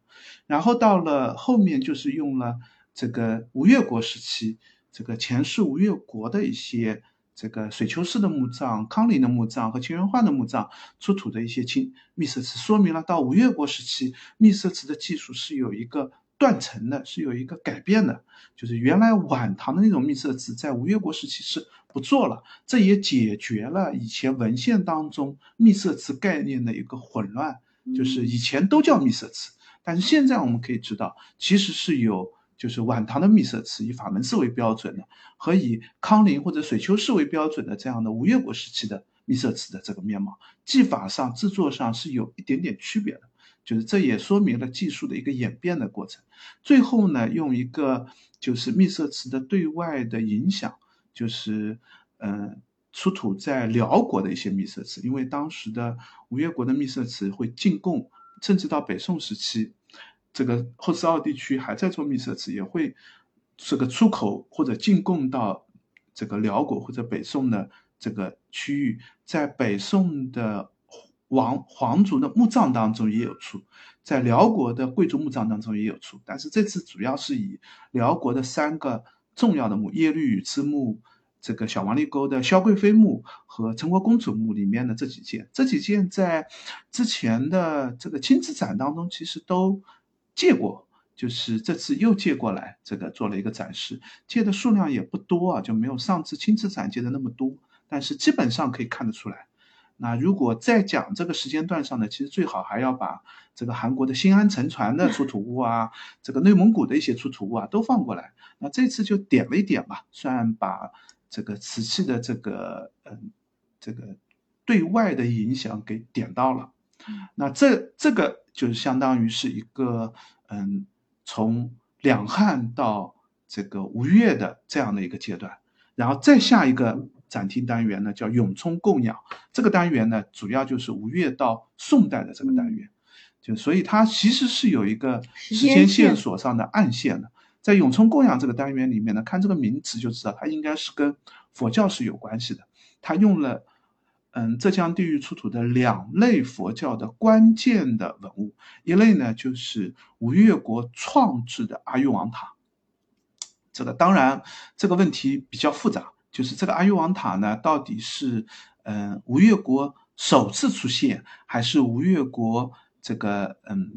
Speaker 2: 然后到了后面就是用了这个吴越国时期，这个前世吴越国的一些这个水丘氏的墓葬、康陵的墓葬和秦元焕的墓葬出土的一些青秘色瓷，说明了到吴越国时期秘色瓷的技术是有一个。断层的是有一个改变的，就是原来晚唐的那种秘色瓷在吴越国时期是不做了，这也解决了以前文献当中秘色瓷概念的一个混乱，就是以前都叫秘色瓷，但是现在我们可以知道，其实是有就是晚唐的秘色瓷以法门寺为标准的，和以康陵或者水丘寺为标准的这样的吴越国时期的秘色瓷的这个面貌，技法上制作上是有一点点区别的。就是这也说明了技术的一个演变的过程。最后呢，用一个就是秘色瓷的对外的影响，就是嗯，出土在辽国的一些秘色瓷，因为当时的吴越国的秘色瓷会进贡，甚至到北宋时期，这个后四澳地区还在做秘色瓷，也会这个出口或者进贡到这个辽国或者北宋的这个区域，在北宋的。王皇族的墓葬当中也有出，在辽国的贵族墓葬当中也有出，但是这次主要是以辽国的三个重要的墓——耶律宇之墓、这个小王立沟的萧贵妃墓和陈国公主墓里面的这几件，这几件在之前的这个亲子展当中其实都借过，就是这次又借过来，这个做了一个展示，借的数量也不多啊，就没有上次亲子展借的那么多，但是基本上可以看得出来。那如果再讲这个时间段上呢，其实最好还要把这个韩国的新安沉船的出土物啊，这个内蒙古的一些出土物啊都放过来。那这次就点了一点吧，算把这个瓷器的这个嗯这个对外的影响给点到了。那这这个就是相当于是一个嗯从两汉到这个吴越的这样的一个阶段，然后再下一个。展厅单元呢叫永充供养，这个单元呢主要就是吴越到宋代的这个单元，就所以它其实是有一个时间线索上的暗线的。在永充供养这个单元里面呢，看这个名词就知道它应该是跟佛教是有关系的。它用了嗯浙江地域出土的两类佛教的关键的文物，一类呢就是吴越国创制的阿育王塔。这个当然这个问题比较复杂。就是这个阿育王塔呢，到底是嗯吴越国首次出现，还是吴越国这个嗯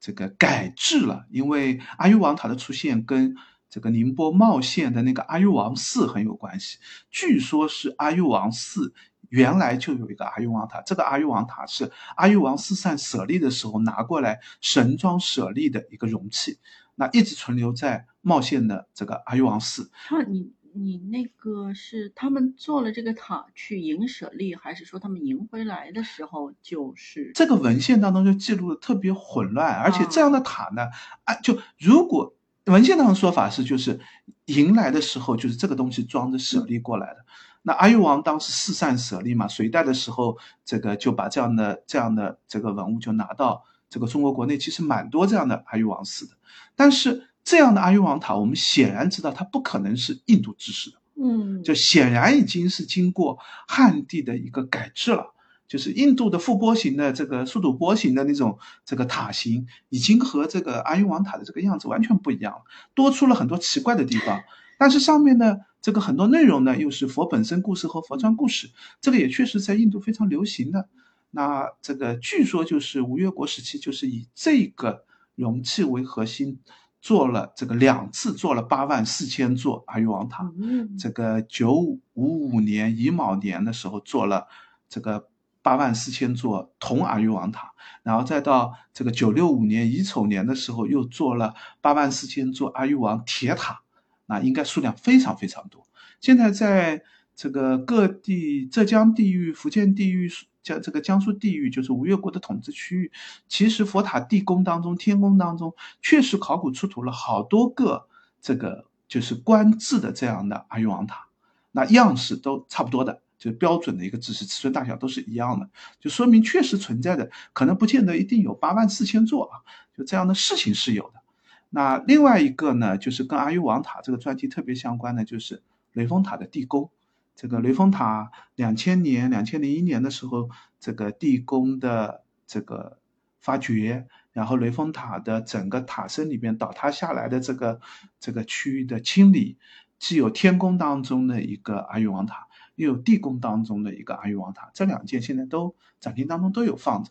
Speaker 2: 这个改制了？因为阿育王塔的出现跟这个宁波茂县的那个阿育王寺很有关系。据说是阿育王寺原来就有一个阿育王塔，这个阿育王塔是阿育王四散舍利的时候拿过来神装舍利的一个容器，那一直存留在茂县的这个阿育王寺。
Speaker 1: 那你。你那个是他们做了这个塔去迎舍利，还是说他们迎回来的时候就是
Speaker 2: 这个文献当中就记录的特别混乱，而且这样的塔呢，啊，就如果文献当中说法是就是迎来的时候就是这个东西装着舍利过来的，那阿育王当时四散舍利嘛，隋代的时候这个就把这样的这样的这个文物就拿到这个中国国内，其实蛮多这样的阿育王寺的，但是。这样的阿育王塔，我们显然知道它不可能是印度制式的，
Speaker 1: 嗯，
Speaker 2: 就显然已经是经过汉地的一个改制了。就是印度的覆钵形的这个速度波形的那种这个塔形，已经和这个阿育王塔的这个样子完全不一样了，多出了很多奇怪的地方。但是上面呢，这个很多内容呢，又是佛本身故事和佛传故事，这个也确实在印度非常流行的。那这个据说就是吴越国时期，就是以这个容器为核心。做了这个两次，做了八万四千座阿育王塔。这个九五五年乙卯年的时候做了这个八万四千座铜阿育王塔，然后再到这个九六五年乙丑年的时候又做了八万四千座阿育王铁塔，那应该数量非常非常多。现在在这个各地，浙江地域、福建地域。像这个江苏地域就是吴越国的统治区域，其实佛塔地宫当中、天宫当中，确实考古出土了好多个这个就是官制的这样的阿育王塔，那样式都差不多的，就标准的一个制式，尺寸大小都是一样的，就说明确实存在的，可能不见得一定有八万四千座啊，就这样的事情是有的。那另外一个呢，就是跟阿育王塔这个专题特别相关的，就是雷峰塔的地宫。这个雷峰塔两千年、两千零一年的时候，这个地宫的这个发掘，然后雷峰塔的整个塔身里面倒塌下来的这个这个区域的清理，既有天宫当中的一个阿育王塔，又有地宫当中的一个阿育王塔，这两件现在都展厅当中都有放着。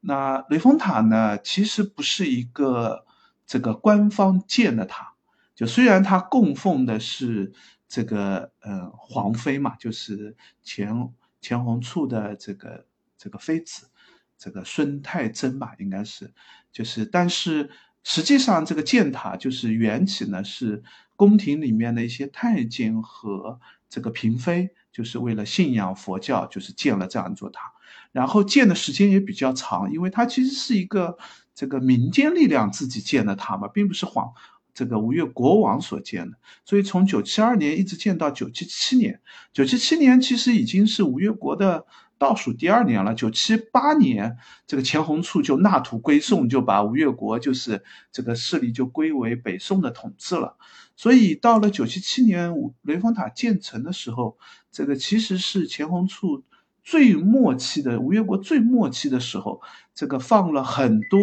Speaker 2: 那雷峰塔呢，其实不是一个这个官方建的塔，就虽然它供奉的是。这个呃，皇妃嘛，就是钱钱弘处的这个这个妃子，这个孙太真吧，应该是，就是，但是实际上这个建塔就是缘起呢，是宫廷里面的一些太监和这个嫔妃，就是为了信仰佛教，就是建了这样一座塔，然后建的时间也比较长，因为它其实是一个这个民间力量自己建的塔嘛，并不是皇。这个吴越国王所建的，所以从九七二年一直建到九七七年，九七七年其实已经是吴越国的倒数第二年了。九七八年，这个钱弘处就纳土归宋，就把吴越国就是这个势力就归为北宋的统治了。所以到了九七七年雷峰塔建成的时候，这个其实是钱弘处最末期的吴越国最末期的时候，这个放了很多。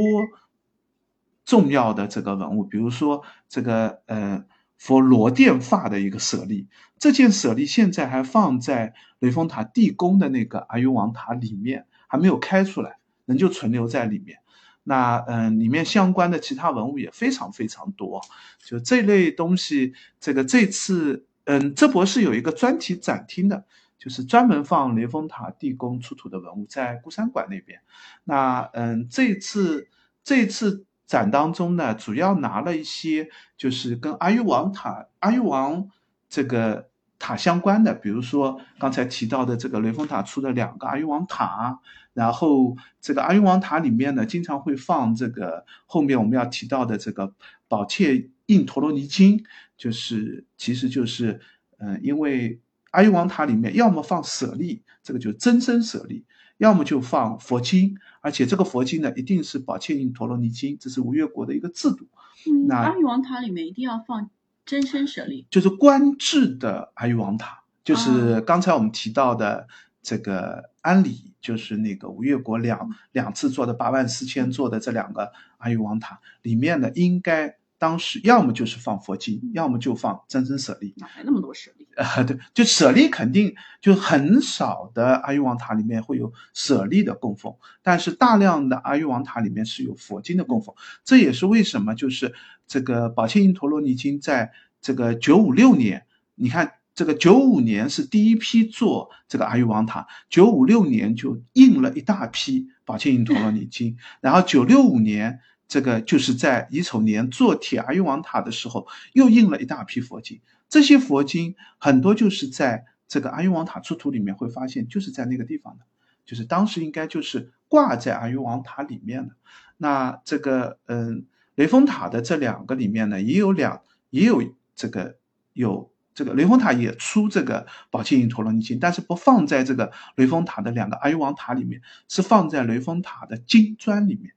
Speaker 2: 重要的这个文物，比如说这个呃佛罗殿发的一个舍利，这件舍利现在还放在雷峰塔地宫的那个阿育王塔里面，还没有开出来，仍旧存留在里面。那嗯，里面相关的其他文物也非常非常多，就这类东西，这个这次嗯，这博士有一个专题展厅的，就是专门放雷峰塔地宫出土的文物，在孤山馆那边。那嗯，这次这次。展当中呢，主要拿了一些就是跟阿育王塔、阿育王这个塔相关的，比如说刚才提到的这个雷峰塔出的两个阿育王塔，然后这个阿育王塔里面呢，经常会放这个后面我们要提到的这个宝切印陀罗尼经，就是其实就是嗯，因为阿育王塔里面要么放舍利，这个就是真身舍利。要么就放佛经，而且这个佛经呢，一定是宝切印陀罗尼经，这是吴越国的一个制度。
Speaker 1: 嗯，阿育王塔里面一定要放真身舍利，
Speaker 2: 就是官制的阿育王塔，就是刚才我们提到的这个安里，就是那个吴越国两两次做的八万四千座的这两个阿育王塔里面呢，应该。当时要么就是放佛经，要么就放真身舍利。
Speaker 1: 哪来那么多舍
Speaker 2: 啊，对，就舍利肯定就很少的阿育王塔里面会有舍利的供奉，但是大量的阿育王塔里面是有佛经的供奉。这也是为什么就是这个宝切印陀罗尼经在这个九五六年，你看这个九五年是第一批做这个阿育王塔，九五六年就印了一大批宝切印陀罗尼经，然后九六五年。这个就是在乙丑年做铁阿育王塔的时候，又印了一大批佛经。这些佛经很多就是在这个阿育王塔出土里面会发现，就是在那个地方的，就是当时应该就是挂在阿育王塔里面的。那这个嗯，雷峰塔的这两个里面呢，也有两也有这个有这个雷峰塔也出这个宝剑印陀罗尼经，但是不放在这个雷峰塔的两个阿育王塔里面，是放在雷峰塔的金砖里面。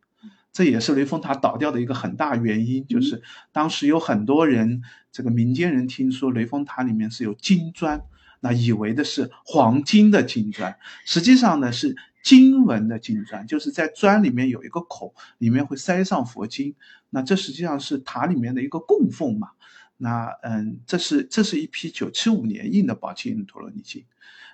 Speaker 2: 这也是雷峰塔倒掉的一个很大原因，就是当时有很多人，这个民间人听说雷峰塔里面是有金砖，那以为的是黄金的金砖，实际上呢是金文的金砖，就是在砖里面有一个孔，里面会塞上佛经，那这实际上是塔里面的一个供奉嘛。那嗯，这是这是一批九七五年印的宝镜陀罗尼经，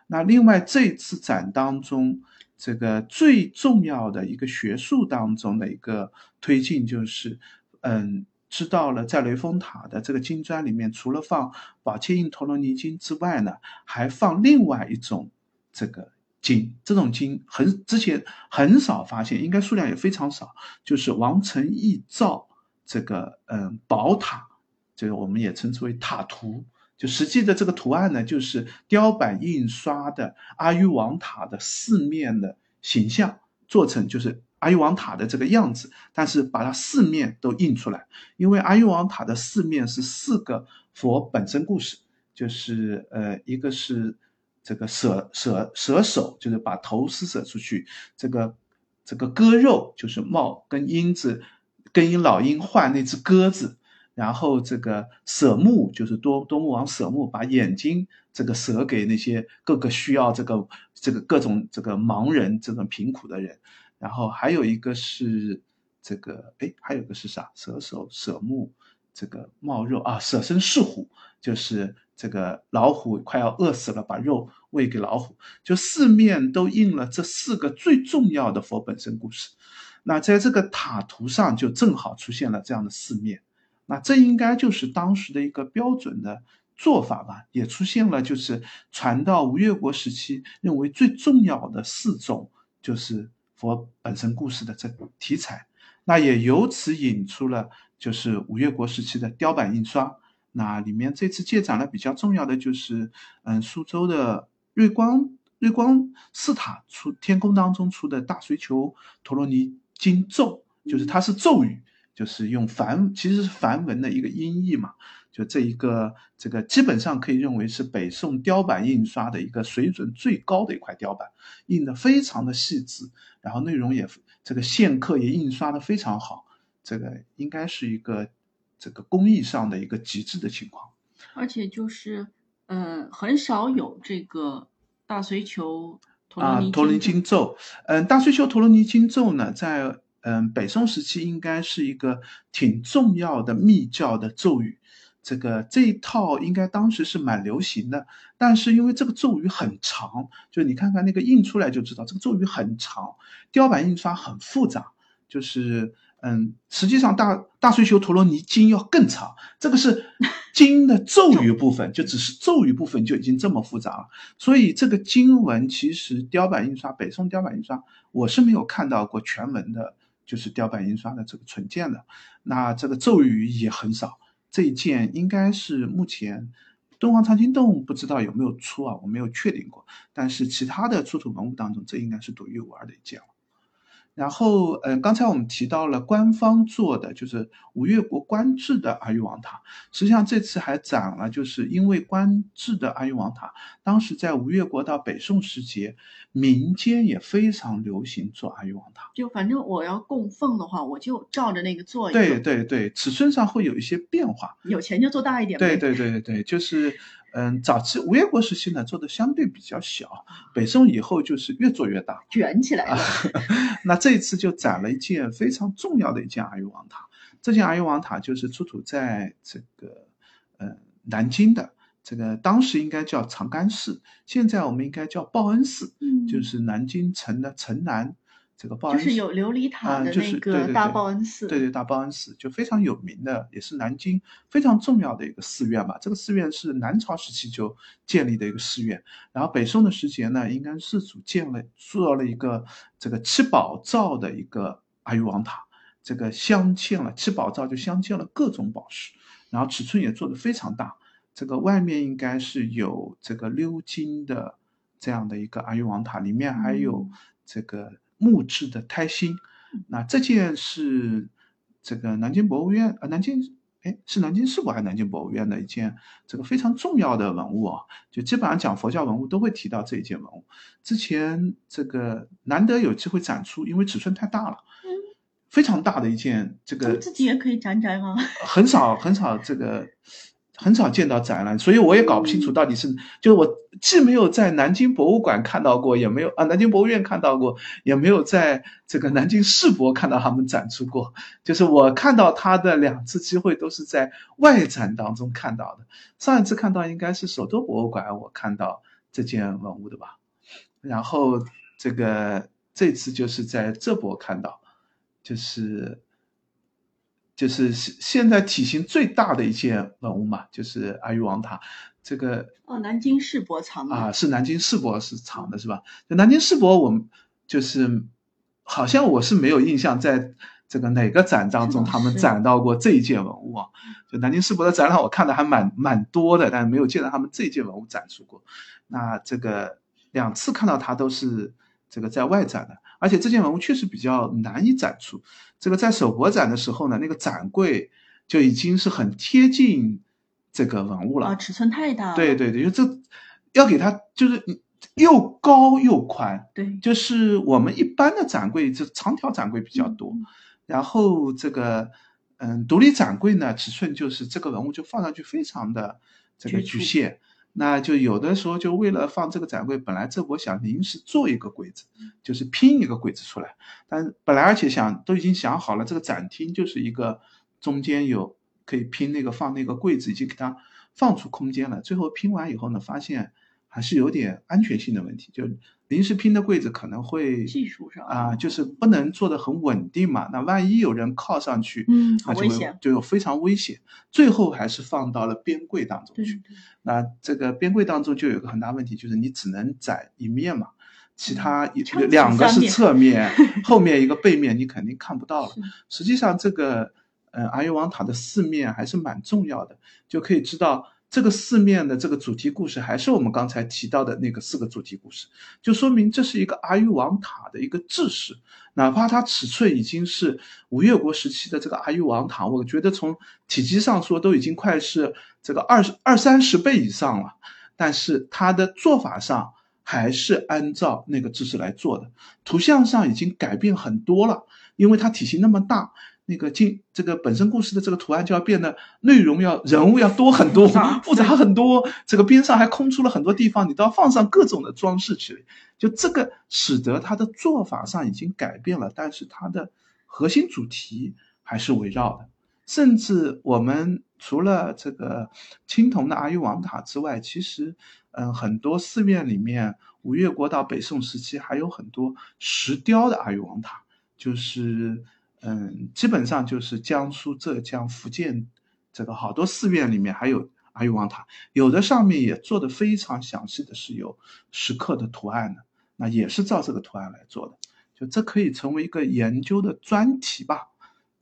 Speaker 2: 那另外这次展当中。这个最重要的一个学术当中的一个推进，就是，嗯，知道了在雷峰塔的这个金砖里面，除了放宝切印陀罗尼经之外呢，还放另外一种这个经，这种经很之前很少发现，应该数量也非常少，就是王承义造这个嗯宝塔，这个我们也称之为塔图。就实际的这个图案呢，就是雕版印刷的阿育王塔的四面的形象，做成就是阿育王塔的这个样子，但是把它四面都印出来，因为阿育王塔的四面是四个佛本身故事，就是呃，一个是这个舍舍舍手，就是把头施舍出去，这个这个割肉就是帽跟鹰子。跟一老鹰换那只鸽子，然后这个舍木就是多多木王舍木把眼睛这个舍给那些各个需要这个这个各种这个盲人这种贫苦的人，然后还有一个是这个哎还有个是啥舍手舍目这个冒肉啊舍身饲虎就是这个老虎快要饿死了把肉喂给老虎，就四面都印了这四个最重要的佛本身故事。那在这个塔图上就正好出现了这样的四面，那这应该就是当时的一个标准的做法吧？也出现了就是传到吴越国时期认为最重要的四种就是佛本身故事的这题材，那也由此引出了就是五越国时期的雕版印刷。那里面这次借展了比较重要的就是嗯苏州的瑞光瑞光寺塔出天宫当中出的大水球陀罗尼。经咒就是它是咒语，就是用梵其实是梵文的一个音译嘛，就这一个这个基本上可以认为是北宋雕版印刷的一个水准最高的一块雕版，印的非常的细致，然后内容也这个线刻也印刷的非常好，这个应该是一个这个工艺上的一个极致的情况，
Speaker 1: 而且就是呃很少有这个大隋球。
Speaker 2: 啊，陀罗尼经咒，嗯，大隋修陀罗尼经咒呢，在嗯北宋时期应该是一个挺重要的密教的咒语，这个这一套应该当时是蛮流行的，但是因为这个咒语很长，就你看看那个印出来就知道，这个咒语很长，雕版印刷很复杂，就是。嗯，实际上大大碎修陀罗尼经要更长，这个是经的 咒语部分，就只是咒语部分就已经这么复杂了。所以这个经文其实雕版印刷，北宋雕版印刷我是没有看到过全文的，就是雕版印刷的这个存件的。那这个咒语也很少，这一件应该是目前敦煌藏经洞不知道有没有出啊，我没有确定过。但是其他的出土文物当中，这应该是独一无二的一件了。然后，嗯，刚才我们提到了官方做的，就是吴越国官制的阿育王塔。实际上，这次还展了，就是因为官制的阿育王塔，当时在吴越国到北宋时节，民间也非常流行做阿育王塔。
Speaker 1: 就反正我要供奉的话，我就照着那个做。
Speaker 2: 对对对，尺寸上会有一些变化。
Speaker 1: 有钱就做大一点。
Speaker 2: 对对对对对，就是。嗯，早期吴越国时期呢，做的相对比较小，北宋以后就是越做越大，
Speaker 1: 卷起来了。
Speaker 2: 那这一次就展了一件非常重要的一件阿育王塔，这件阿育王塔就是出土在这个呃南京的，这个当时应该叫长干寺，现在我们应该叫报恩寺，嗯，就是南京城的城南。这个报恩
Speaker 1: 寺就是有琉璃塔的那个大报恩寺，
Speaker 2: 对对大报恩寺就非常有名的，也是南京非常重要的一个寺院吧。这个寺院是南朝时期就建立的一个寺院，然后北宋的时节呢，应该是组建了做了一个这个七宝造的一个阿育王塔，这个镶嵌了七宝造就镶嵌了各种宝石，然后尺寸也做的非常大，这个外面应该是有这个鎏金的这样的一个阿育王塔，里面还有这个。木质的胎心，那这件是这个南京博物院啊，南京哎是南京市博还是南京博物院的一件这个非常重要的文物啊，就基本上讲佛教文物都会提到这一件文物。之前这个难得有机会展出，因为尺寸太大了，非常大的一件这个
Speaker 1: 自己也可以展展吗？
Speaker 2: 很少很少这个。很少见到展览，所以我也搞不清楚到底是，就是我既没有在南京博物馆看到过，也没有啊南京博物院看到过，也没有在这个南京世博看到他们展出过。就是我看到他的两次机会都是在外展当中看到的。上一次看到应该是首都博物馆，我看到这件文物的吧。然后这个这次就是在这博看到，就是。就是现现在体型最大的一件文物嘛，就是阿育王塔，这个
Speaker 1: 哦，南京世博藏的
Speaker 2: 啊，是南京世博是藏的，是吧？就南京世博，我们就是好像我是没有印象，在这个哪个展当中他们展到过这一件文物啊？就南京世博的展览，我看的还蛮蛮多的，但是没有见到他们这一件文物展出过。那这个两次看到它都是这个在外展的。而且这件文物确实比较难以展出。这个在首博展的时候呢，那个展柜就已经是很贴近这个文物了。啊，
Speaker 1: 尺寸太大。
Speaker 2: 对对对，因为这要给它就是又高又宽。
Speaker 1: 对，
Speaker 2: 就是我们一般的展柜，就长条展柜比较多。然后这个嗯，独立展柜呢，尺寸就是这个文物就放上去非常的这个局限。那就有的时候就为了放这个展柜，本来这我想临时做一个柜子，就是拼一个柜子出来，但本来而且想都已经想好了，这个展厅就是一个中间有可以拼那个放那个柜子，已经给它放出空间了。最后拼完以后呢，发现还是有点安全性的问题，就。临时拼的柜子可能会
Speaker 1: 技术上
Speaker 2: 啊，就是不能做的很稳定嘛。那万一有人靠上去，
Speaker 1: 嗯，
Speaker 2: 好危险，就非常危险。最后还是放到了边柜当中去。那这个边柜当中就有个很大问题，就是你只能展一面嘛，其他一两个是侧面，后面一个背面，你肯定看不到了。实际上，这个呃阿育王塔的四面还是蛮重要的，就可以知道。这个四面的这个主题故事，还是我们刚才提到的那个四个主题故事，就说明这是一个阿育王塔的一个制式，哪怕它尺寸已经是吴越国时期的这个阿育王塔，我觉得从体积上说都已经快是这个二十二三十倍以上了，但是它的做法上还是按照那个制式来做的，图像上已经改变很多了，因为它体型那么大。那个进这个本身故事的这个图案就要变得内容要人物要多很多复杂很多，这个边上还空出了很多地方，你都要放上各种的装饰去，就这个使得它的做法上已经改变了，但是它的核心主题还是围绕的。甚至我们除了这个青铜的阿育王塔之外，其实嗯很多寺院里面，五越国到北宋时期还有很多石雕的阿育王塔，就是。嗯，基本上就是江苏、浙江、福建这个好多寺院里面还有阿育王塔，有的上面也做的非常详细的是有石刻的图案的，那也是照这个图案来做的，就这可以成为一个研究的专题吧。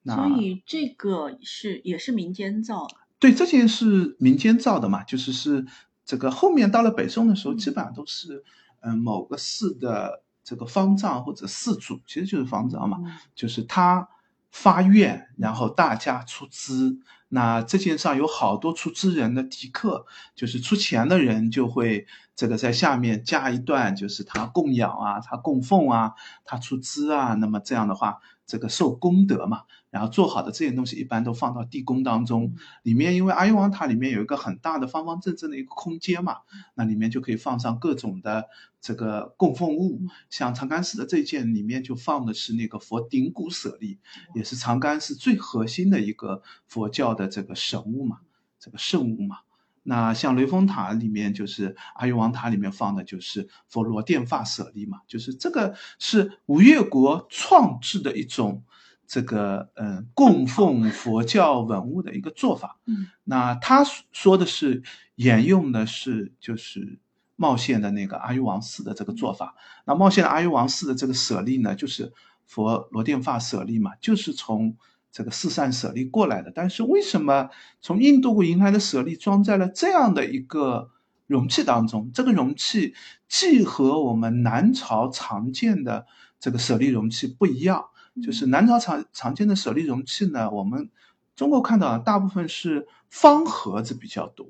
Speaker 1: 那所以这个是也是民间造的。
Speaker 2: 对，这件是民间造的嘛，就是是这个后面到了北宋的时候，基本上都是嗯某个寺的。这个方丈或者寺主其实就是方丈嘛，就是他发愿，然后大家出资。那这件上有好多出资人的题刻，就是出钱的人就会这个在下面加一段，就是他供养啊，他供奉啊，他出资啊。那么这样的话，这个受功德嘛。然后做好的这些东西一般都放到地宫当中，里面因为阿育王塔里面有一个很大的方方正正的一个空间嘛，那里面就可以放上各种的这个供奉物，像长干寺的这件里面就放的是那个佛顶骨舍利，也是长干寺最核心的一个佛教的这个神物嘛，这个圣物嘛。那像雷峰塔里面就是阿育王塔里面放的就是佛罗殿发舍利嘛，就是这个是吴越国创制的一种。这个嗯，供奉佛教文物的一个做法。
Speaker 1: 嗯，
Speaker 2: 那他说的是沿用的是就是茂县的那个阿育王寺的这个做法。那茂县的阿育王寺的这个舍利呢，就是佛罗殿发舍利嘛，就是从这个四散舍利过来的。但是为什么从印度迎来的舍利装在了这样的一个容器当中？这个容器既和我们南朝常见的这个舍利容器不一样。就是南朝常常见的舍利容器呢，我们中国看到的大部分是方盒子比较多，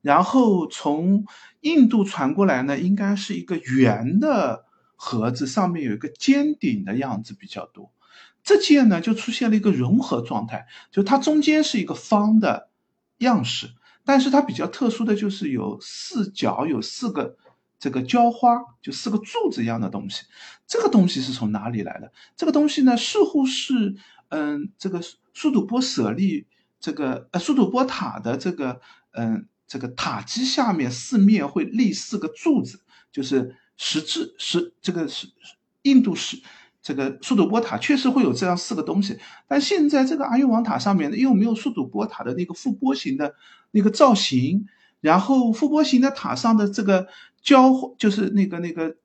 Speaker 2: 然后从印度传过来呢，应该是一个圆的盒子，上面有一个尖顶的样子比较多。这件呢就出现了一个融合状态，就它中间是一个方的样式，但是它比较特殊的就是有四角，有四个。这个浇花就四个柱子一样的东西，这个东西是从哪里来的？这个东西呢，似乎是嗯，这个苏堵波舍利这个呃苏堵波塔的这个嗯这个塔基下面四面会立四个柱子，就是石质石这个是印度石这个苏堵波塔确实会有这样四个东西，但现在这个阿育王塔上面呢又没有苏堵波塔的那个覆钵形的那个造型。然后覆钵形的塔上的这个交就是那个那个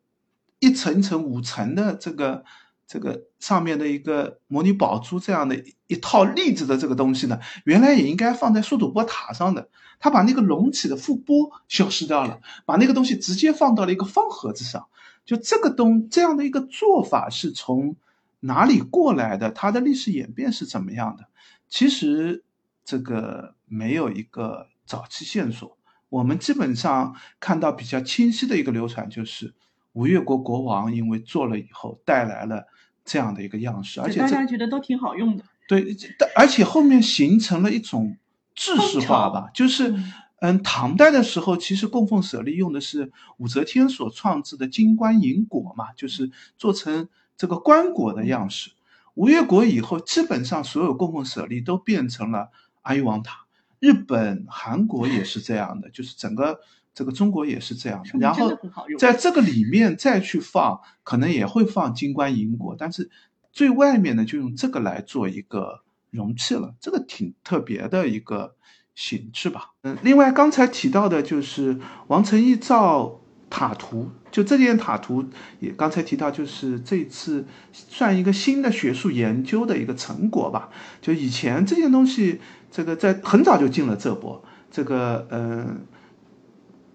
Speaker 2: 一层层五层的这个这个上面的一个模拟宝珠这样的一套例子的这个东西呢，原来也应该放在速度波塔上的，他把那个隆起的覆钵消失掉了，把那个东西直接放到了一个方盒子上。就这个东这样的一个做法是从哪里过来的？它的历史演变是怎么样的？其实这个没有一个早期线索。我们基本上看到比较清晰的一个流传，就是吴越国国王因为做了以后带来了这样的一个样式，而且
Speaker 1: 大家觉得都挺好用的。
Speaker 2: 对，但而且后面形成了一种制式化吧，就是嗯，唐代的时候，其实供奉舍利用的是武则天所创制的金冠银果嘛，就是做成这个棺椁的样式。吴越国以后，基本上所有供奉舍利都变成了阿育王塔。日本、韩国也是这样的，就是整个这个中国也是这样的。然后在这个里面再去放，可能也会放金冠银果，但是最外面呢，就用这个来做一个容器了。这个挺特别的一个形制吧。嗯，另外刚才提到的就是王承义造塔图，就这件塔图也刚才提到，就是这次算一个新的学术研究的一个成果吧。就以前这件东西。这个在很早就进了浙博，这个嗯，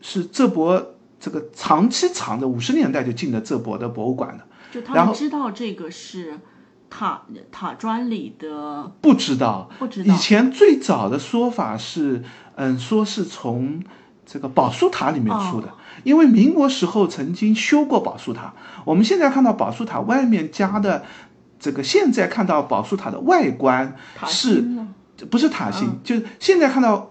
Speaker 2: 是浙博这个长期藏的，五十年代就进了浙博的博物馆的。
Speaker 1: 就他们知道这个是塔塔砖里的？
Speaker 2: 不知道，
Speaker 1: 不知道。
Speaker 2: 以前最早的说法是，嗯，说是从这个宝树塔里面出的，因为民国时候曾经修过宝树塔。我们现在看到宝树塔外面加的这个，现在看到宝树塔的外观是。不是塔心，就是现在看到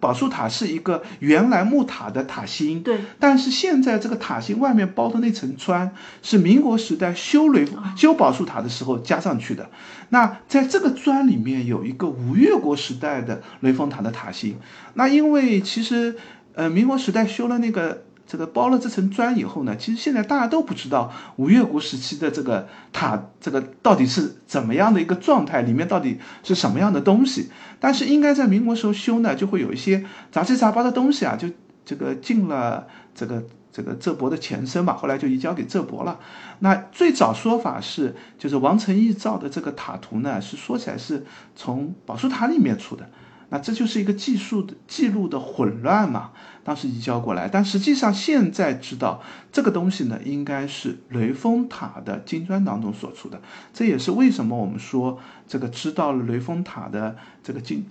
Speaker 2: 宝树塔是一个原来木塔的塔心，
Speaker 1: 对。
Speaker 2: 但是现在这个塔心外面包的那层砖是民国时代修雷修宝树塔的时候加上去的。那在这个砖里面有一个吴越国时代的雷峰塔的塔心。那因为其实呃民国时代修了那个。这个包了这层砖以后呢，其实现在大家都不知道吴越国时期的这个塔，这个到底是怎么样的一个状态，里面到底是什么样的东西。但是应该在民国时候修呢，就会有一些杂七杂八的东西啊，就这个进了这个这个浙博的前身吧，后来就移交给浙博了。那最早说法是，就是王承义造的这个塔图呢，是说起来是从宝树塔里面出的。那这就是一个技术的记录的混乱嘛？当时移交过来，但实际上现在知道这个东西呢，应该是雷峰塔的金砖当中所出的。这也是为什么我们说这个知道了雷峰塔的这个金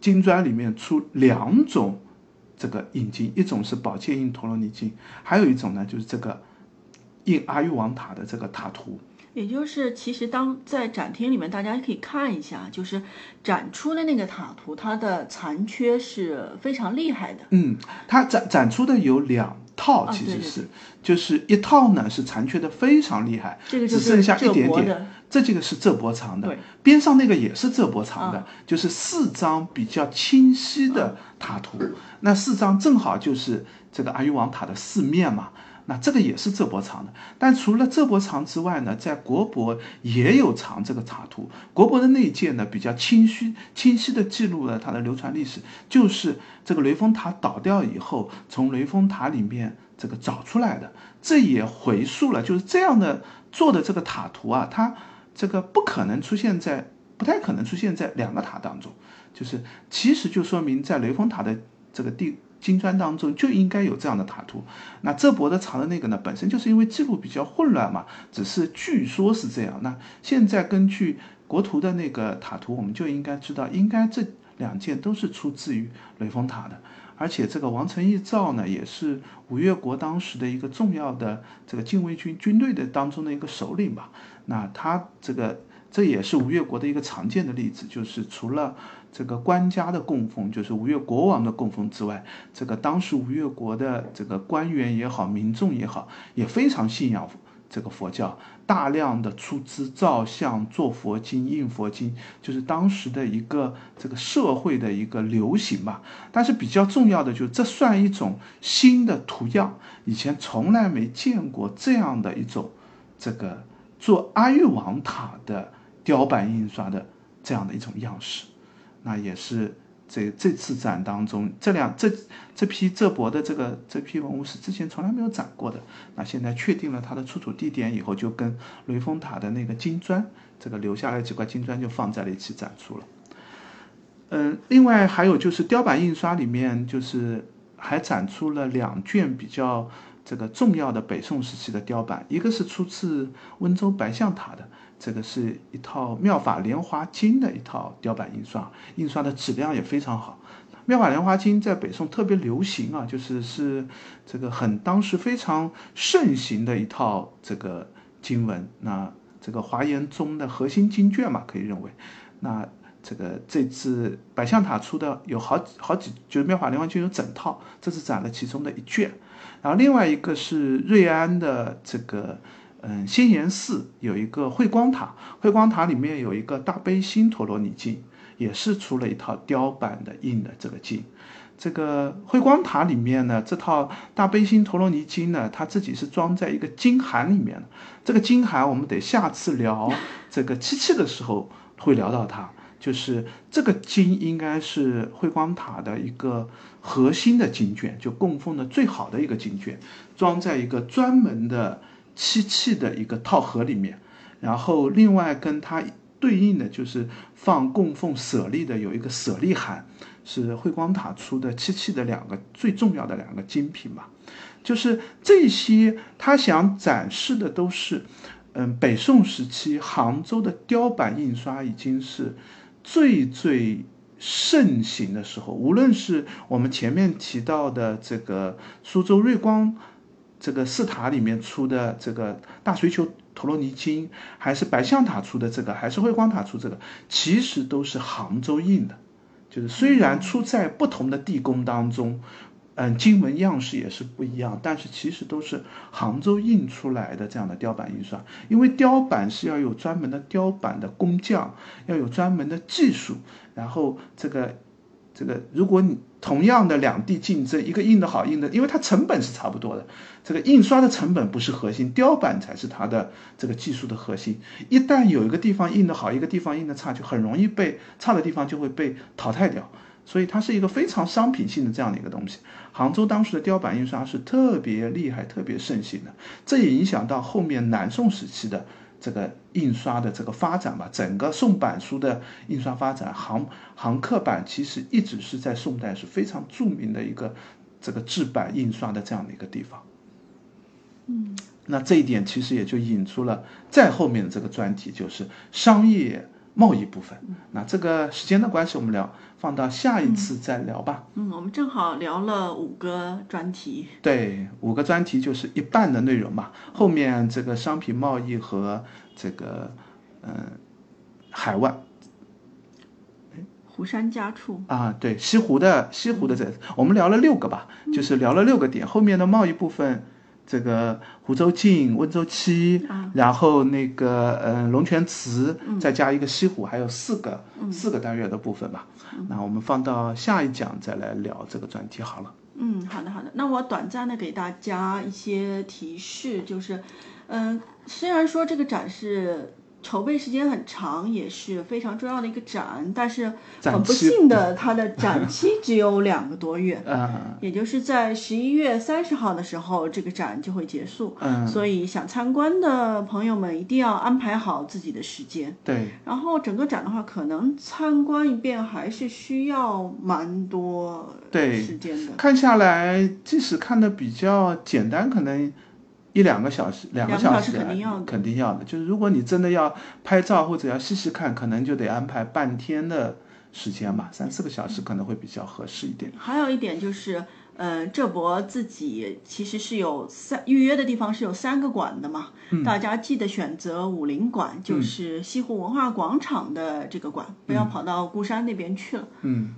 Speaker 2: 金砖里面出两种这个印金，一种是宝剑印陀罗尼金，还有一种呢就是这个印阿育王塔的这个塔图。
Speaker 1: 也就是，其实当在展厅里面，大家可以看一下，就是展出的那个塔图，它的残缺是非常厉害的。
Speaker 2: 嗯，它展展出的有两套，其实是，就是一套呢是残缺的非常厉害，
Speaker 1: 这个
Speaker 2: 只剩下一点点。这几个是浙博藏的，边上那个也是浙博藏的，就是四张比较清晰的塔图。那四张正好就是这个阿育王塔的四面嘛。那这个也是浙博藏的，但除了浙博藏之外呢，在国博也有藏这个塔图。国博的内件呢比较清晰，清晰的记录了它的流传历史，就是这个雷峰塔倒掉以后，从雷峰塔里面这个找出来的。这也回溯了，就是这样的做的这个塔图啊，它这个不可能出现在，不太可能出现在两个塔当中，就是其实就说明在雷峰塔的这个地。金砖当中就应该有这样的塔图，那浙博的藏的那个呢，本身就是因为记录比较混乱嘛，只是据说是这样。那现在根据国图的那个塔图，我们就应该知道，应该这两件都是出自于雷峰塔的，而且这个王承义造呢，也是吴越国当时的一个重要的这个禁卫军军队的当中的一个首领吧。那他这个这也是吴越国的一个常见的例子，就是除了。这个官家的供奉，就是吴越国王的供奉之外，这个当时吴越国的这个官员也好，民众也好，也非常信仰这个佛教，大量的出资造像、做佛经、印佛经，就是当时的一个这个社会的一个流行吧。但是比较重要的就是，这算一种新的图样，以前从来没见过这样的一种这个做阿育王塔的雕版印刷的这样的一种样式。那也是这这次展当中，这两这这批浙博的这个这批文物是之前从来没有展过的。那现在确定了它的出土地点以后，就跟雷峰塔的那个金砖，这个留下来几块金砖就放在了一起展出了。嗯，另外还有就是雕版印刷里面，就是还展出了两卷比较这个重要的北宋时期的雕版，一个是出自温州白象塔的。这个是一套《妙法莲华经》的一套雕版印刷，印刷的质量也非常好。《妙法莲华经》在北宋特别流行啊，就是是这个很当时非常盛行的一套这个经文。那这个华严宗的核心经卷嘛，可以认为。那这个这次百象塔出的有好几好几，就是妙法莲华经有整套，这是展了其中的一卷。然后另外一个是瑞安的这个，嗯，仙岩寺有一个慧光塔，慧光塔里面有一个大悲心陀罗尼经，也是出了一套雕版的印的这个经。这个慧光塔里面呢，这套大悲心陀罗尼经呢，它自己是装在一个经函里面的。这个经函我们得下次聊这个漆器的时候会聊到它。就是这个经应该是慧光塔的一个核心的经卷，就供奉的最好的一个经卷，装在一个专门的漆器的一个套盒里面。然后另外跟它对应的就是放供奉舍利的有一个舍利函，是慧光塔出的漆器的两个最重要的两个精品吧。就是这些他想展示的都是，嗯，北宋时期杭州的雕版印刷已经是。最最盛行的时候，无论是我们前面提到的这个苏州瑞光这个寺塔里面出的这个大水球陀罗尼经，还是白象塔出的这个，还是慧光塔出这个，其实都是杭州印的，就是虽然出在不同的地宫当中。嗯，经文样式也是不一样，但是其实都是杭州印出来的这样的雕版印刷。因为雕版是要有专门的雕版的工匠，要有专门的技术。然后这个这个，如果你同样的两地竞争，一个印的好，印的，因为它成本是差不多的，这个印刷的成本不是核心，雕版才是它的这个技术的核心。一旦有一个地方印的好，一个地方印的差，就很容易被差的地方就会被淘汰掉。所以它是一个非常商品性的这样的一个东西。杭州当时的雕版印刷是特别厉害、特别盛行的，这也影响到后面南宋时期的这个印刷的这个发展吧。整个宋版书的印刷发展，杭杭刻版其实一直是在宋代是非常著名的一个这个制版印刷的这样的一个地方。
Speaker 1: 嗯，
Speaker 2: 那这一点其实也就引出了再后面的这个专题，就是商业。贸易部分，那这个时间的关系，我们聊放到下一次再聊吧。
Speaker 1: 嗯，我们正好聊了五个专题。
Speaker 2: 对，五个专题就是一半的内容嘛。后面这个商品贸易和这个嗯海外，
Speaker 1: 湖山家畜
Speaker 2: 啊，对，西湖的西湖的这，我们聊了六个吧，就是聊了六个点。后面的贸易部分。这个湖州境、温州漆，然后那个嗯龙泉池，再加一个西湖，还有四个四个单元的部分吧。那我们放到下一讲再来聊这个专题好了。
Speaker 1: 嗯，好的好的。那我短暂的给大家一些提示，就是，嗯，虽然说这个展示。筹备时间很长，也是非常重要的一个展，但是很不幸的，它的展期只有两个多月，也就是在十一月三十号的时候，这个展就会结束。
Speaker 2: 嗯，
Speaker 1: 所以想参观的朋友们一定要安排好自己的时间。
Speaker 2: 对，
Speaker 1: 然后整个展的话，可能参观一遍还是需要蛮多时间的。
Speaker 2: 看下来，即使看的比较简单，可能。一两个小时，两个小时
Speaker 1: 肯定要，
Speaker 2: 肯定要的。就是如果你真的要拍照或者要细细看，可能就得安排半天的时间吧，三四个小时可能会比较合适一点。
Speaker 1: 还有一点就是，嗯，浙博自己其实是有三预约的地方是有三个馆的嘛，大家记得选择武林馆，就是西湖文化广场的这个馆，不要跑到孤山那边去了。
Speaker 2: 嗯，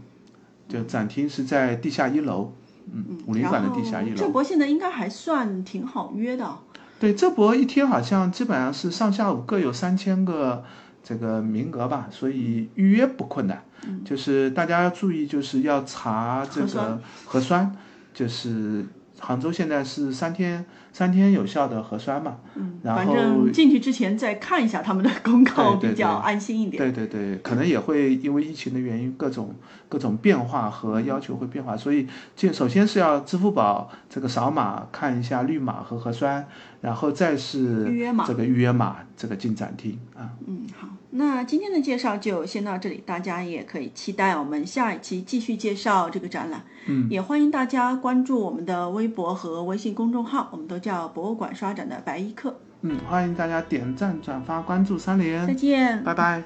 Speaker 2: 就展厅是在地下一楼。嗯，武林馆的地下一楼。
Speaker 1: 这博现在应该还算挺好约的。
Speaker 2: 对，这博一天好像基本上是上下午各有三千个这个名额吧，所以预约不困难。
Speaker 1: 嗯，
Speaker 2: 就是大家要注意，就是要查这个核酸，就是杭州现在是三天。三天有效的核酸嘛，
Speaker 1: 嗯，
Speaker 2: 反
Speaker 1: 正进去之前再看一下他们的公告，比较安心一点。
Speaker 2: 对对对，可能也会因为疫情的原因，各种各种变化和要求会变化，所以进首先是要支付宝这个扫码看一下绿码和核酸，然后再是
Speaker 1: 预约码
Speaker 2: 这个预约码这个进展厅啊。
Speaker 1: 嗯，好，那今天的介绍就先到这里，大家也可以期待我们下一期继续介绍这个展览。
Speaker 2: 嗯，
Speaker 1: 也欢迎大家关注我们的微博和微信公众号，我们都。叫博物馆刷展的白衣客，
Speaker 2: 嗯，欢迎大家点赞、转发、关注三连，
Speaker 1: 再见，
Speaker 2: 拜拜。